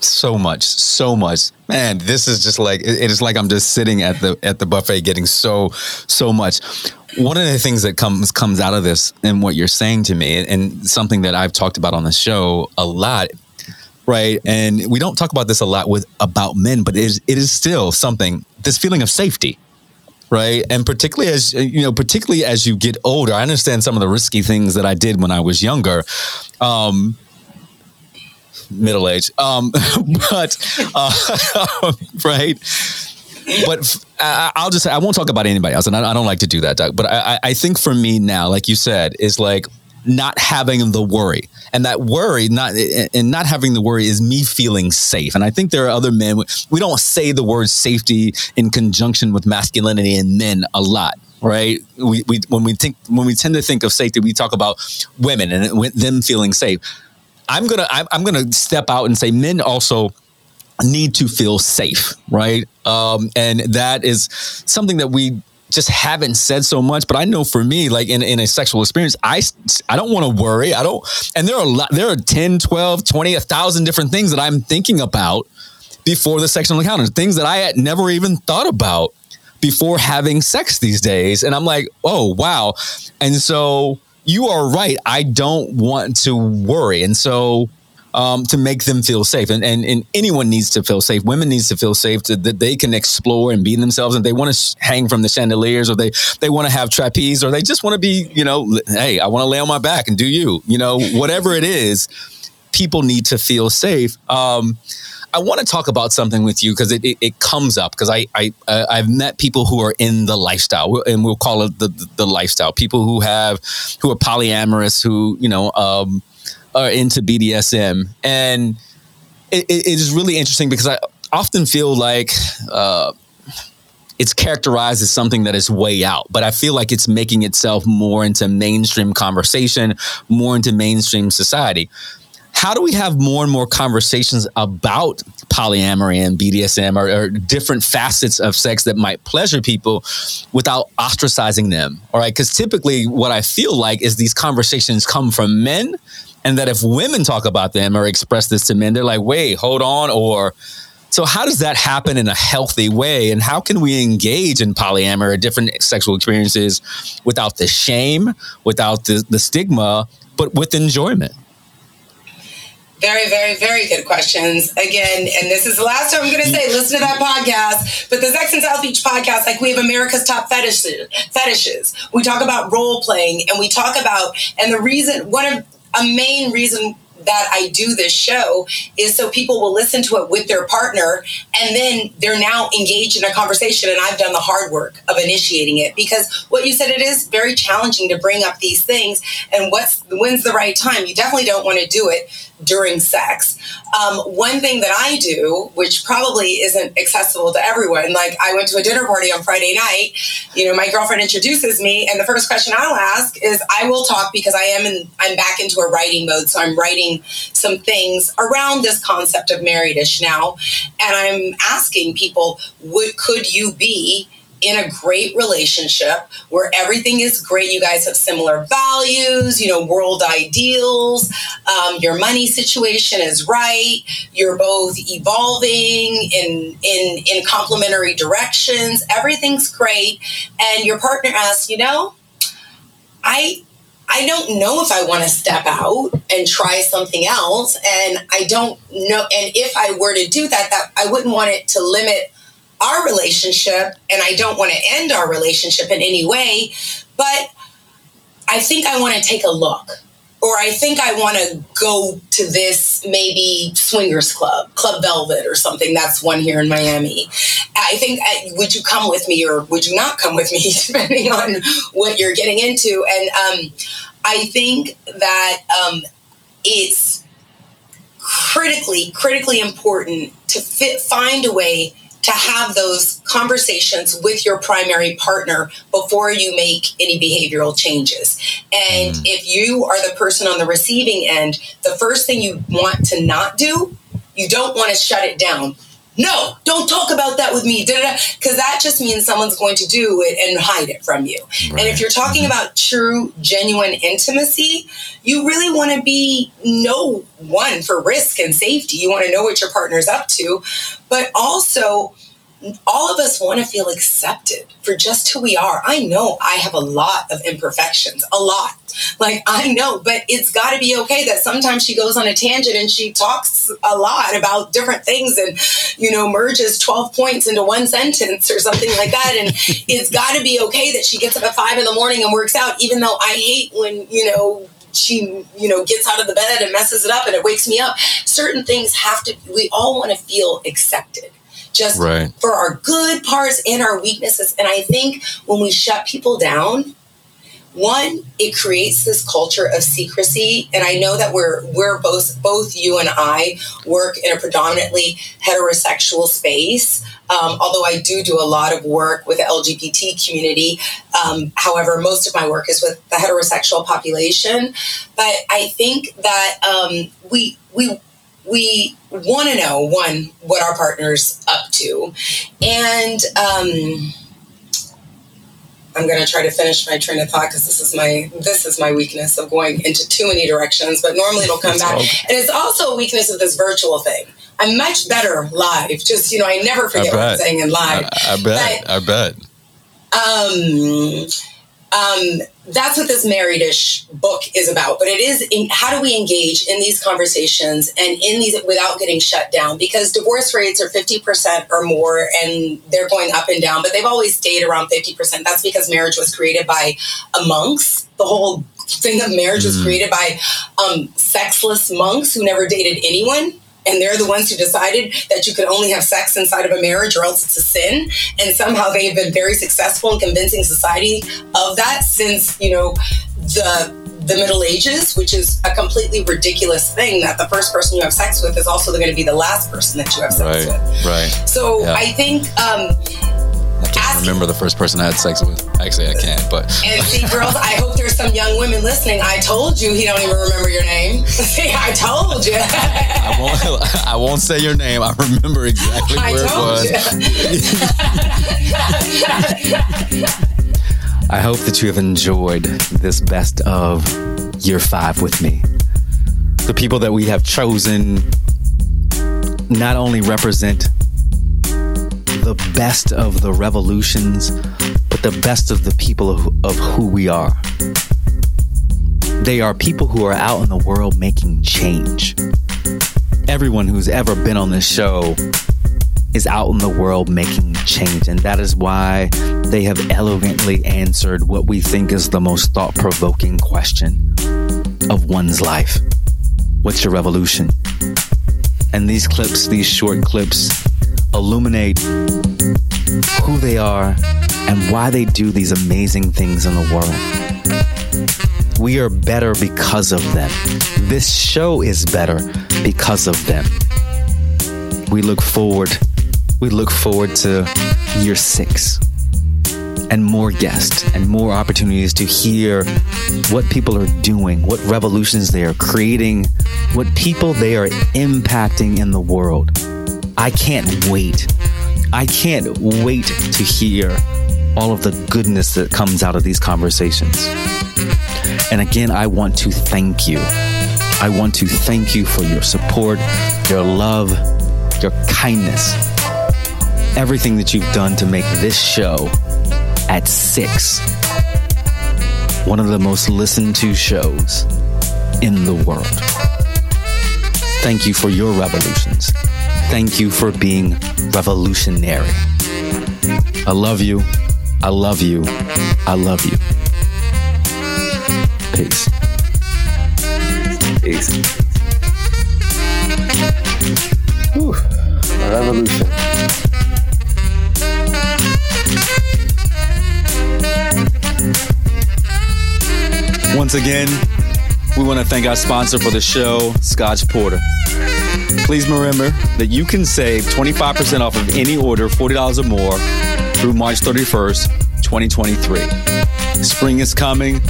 so much so much. Man this is just like it is like i'm just sitting at the at the buffet getting so so much. One of the things that comes comes out of this and what you're saying to me and something that i've talked about on the show a lot right? And we don't talk about this a lot with about men but it is, it is still something this feeling of safety right? And particularly as you know particularly as you get older i understand some of the risky things that i did when i was younger. Um middle age. Um, but uh, right. But I'll just say I won't talk about anybody else, and I, don't like to do that, Doug. But I, I think for me now, like you said, is like not having the worry and that worry not and not having the worry is me feeling safe and i think there are other men we don't say the word safety in conjunction with masculinity in men a lot right we, we when we think when we tend to think of safety we talk about women and them feeling safe i'm gonna i'm, I'm gonna step out and say men also need to feel safe right? Um, and that is something that we just haven't said so much but i know for me like in, in a sexual experience i i don't want to worry. I don't and there are a lot there are 10 12 20 a thousand different things that i'm thinking about before the sexual encounter things that i had never even thought about before having sex these days. And i'm like oh wow. And so you are right i don't want to worry and so um, to make them feel safe. And, and, and anyone needs to feel safe. Women needs to feel safe to, that they can explore and be themselves. And they want to hang from the chandeliers, or they they want to have trapeze, or they just want to be, you know, hey, I want to lay on my back and do you, you know, whatever it is. People need to feel safe. Um, I want to talk about something with you because it, it, it, comes up because I, I uh, I've met people who are in the lifestyle and we'll call it the, the, the lifestyle people who have who are polyamorous who you know um, are into BDSM, and it, it is really interesting because I often feel like. Uh, it's characterized as something that is way out, but I feel like it's making itself more into mainstream conversation, more into mainstream society. How do we have more and more conversations about polyamory and BDSM or, or different facets of sex that might pleasure people without ostracizing them? All right. Because typically, what I feel like is these conversations come from men and that if women talk about them or express this to men, they're like, wait, hold on. Or so, how does that happen in a healthy way? And how can we engage in polyamory or different sexual experiences without the shame, without the, the stigma, but with enjoyment? Very, very, very good questions. Again, and this is the last time I'm going to say, listen to that podcast. But the Sex and South Beach podcast, like we have America's top fetishes. Fetishes. We talk about role playing, and we talk about, and the reason one of a main reason that I do this show is so people will listen to it with their partner and then they're now engaged in a conversation and I've done the hard work of initiating it because what you said it is very challenging to bring up these things and what's when's the right time you definitely don't want to do it during sex. Um, one thing that I do, which probably isn't accessible to everyone, like I went to a dinner party on Friday night. You know, my girlfriend introduces me, and the first question I'll ask is, "I will talk because I am in, I'm back into a writing mode, so I'm writing some things around this concept of marriedish now, and I'm asking people, would could you be?" In a great relationship where everything is great. You guys have similar values, you know, world ideals. Um, your money situation is right. You're both evolving in in in complementary directions. Everything's great, and your partner asks, you know, I I don't know if I want to step out and try something else, and I don't know. And if I were to do that, that I wouldn't want it to limit our relationship, and I don't want to end our relationship in any way, but I think I want to take a look. Or I think I want to go to this maybe swingers club, Club Velvet or something. That's one here in Miami. I think, would you come with me or would you not come with me, depending on what you're getting into? And um, I think that um, it's critically, critically important to fit, find a way to have those conversations with your primary partner before you make any behavioral changes. And mm. if you are the person on the receiving end, the first thing you want to not do, you don't want to shut it down. No, don't talk about that with me. Because that just means someone's going to do it and hide it from you. Right. And if you're talking mm-hmm. about true, genuine intimacy, you really want to be no one for risk and safety. You want to know what your partner's up to, but also all of us want to feel accepted for just who we are. I know I have a lot of imperfections, a lot. Like I know, but it's got to be okay that sometimes she goes on a tangent and she talks a lot about different things and you know merges 12 points into one sentence or something like that and it's got to be okay that she gets up at 5 in the morning and works out even though I hate when, you know, she you know gets out of the bed and messes it up and it wakes me up certain things have to we all want to feel accepted just right. for our good parts and our weaknesses. And i think when we shut people down one it creates this culture of secrecy. And i know that we're we're both both you and i work in a predominantly heterosexual space. Um, although i do do a lot of work with the lgbt community. Um, however most of my work is with the heterosexual population. But i think that um, we we we want to know one what our partner's up to and um, I'm going to try to finish my train of thought because this is my this is my weakness of going into too many directions. But normally it'll come back, and it's also a weakness of this virtual thing. I'm much better live. Just you know, I never forget I what I'm saying in live. I, I bet. But, I bet. Um, um, that's what this marriedish book is about. But it is in, how do we engage in these conversations and in these without getting shut down? Because divorce rates are 50% or more and they're going up and down, but they've always stayed around 50%. That's because marriage was created by monks. The whole thing of marriage mm. was created by um, sexless monks who never dated anyone and they're the ones who decided that you could only have sex inside of a marriage or else it's a sin and somehow they've been very successful in convincing society of that since you know the the Middle Ages, which is a completely ridiculous thing that the first person you have sex with is also going to be the last person that you have sex right, with. Right. So yeah. I think um, remember the first person I had sex with. Actually, I can't. But and see, girls, I hope there's some young women listening. I told you he don't even remember your name. see, I told you. I won't. I won't say your name. I remember exactly I where it was. I hope that you have enjoyed this best of year five with me. The people that we have chosen not only represent the best of the revolutions, but the best of the people of, of who we are. They are people who are out in the world making change. Everyone who's ever been on this show is out in the world making change, and that is why they have elegantly answered what we think is the most thought provoking question of one's life What's your revolution? And these clips, these short clips, illuminate who they are and why they do these amazing things in the world. We are better because of them. This show is better because of them. We look forward. We look forward to year six and more guests and more opportunities to hear what people are doing, what revolutions they are creating, what people they are impacting in the world. I can't wait. I can't wait to hear all of the goodness that comes out of these conversations. And again, I want to thank you. I want to thank you for your support, your love, your kindness, everything that you've done to make this show at six one of the most listened to shows in the world. Thank you for your revolutions. Thank you for being revolutionary. I love you. I love you. I love you. Peace. Peace. Whew. Revolution. Once again, we want to thank our sponsor for the show, Scotch Porter. Please remember that you can save 25% off of any order, $40 or more, through March 31st, 2023. Spring is coming,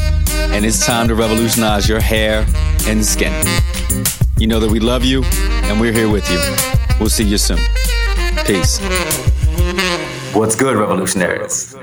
and it's time to revolutionize your hair and skin. You know that we love you, and we're here with you. We'll see you soon. Peace. What's good, revolutionaries?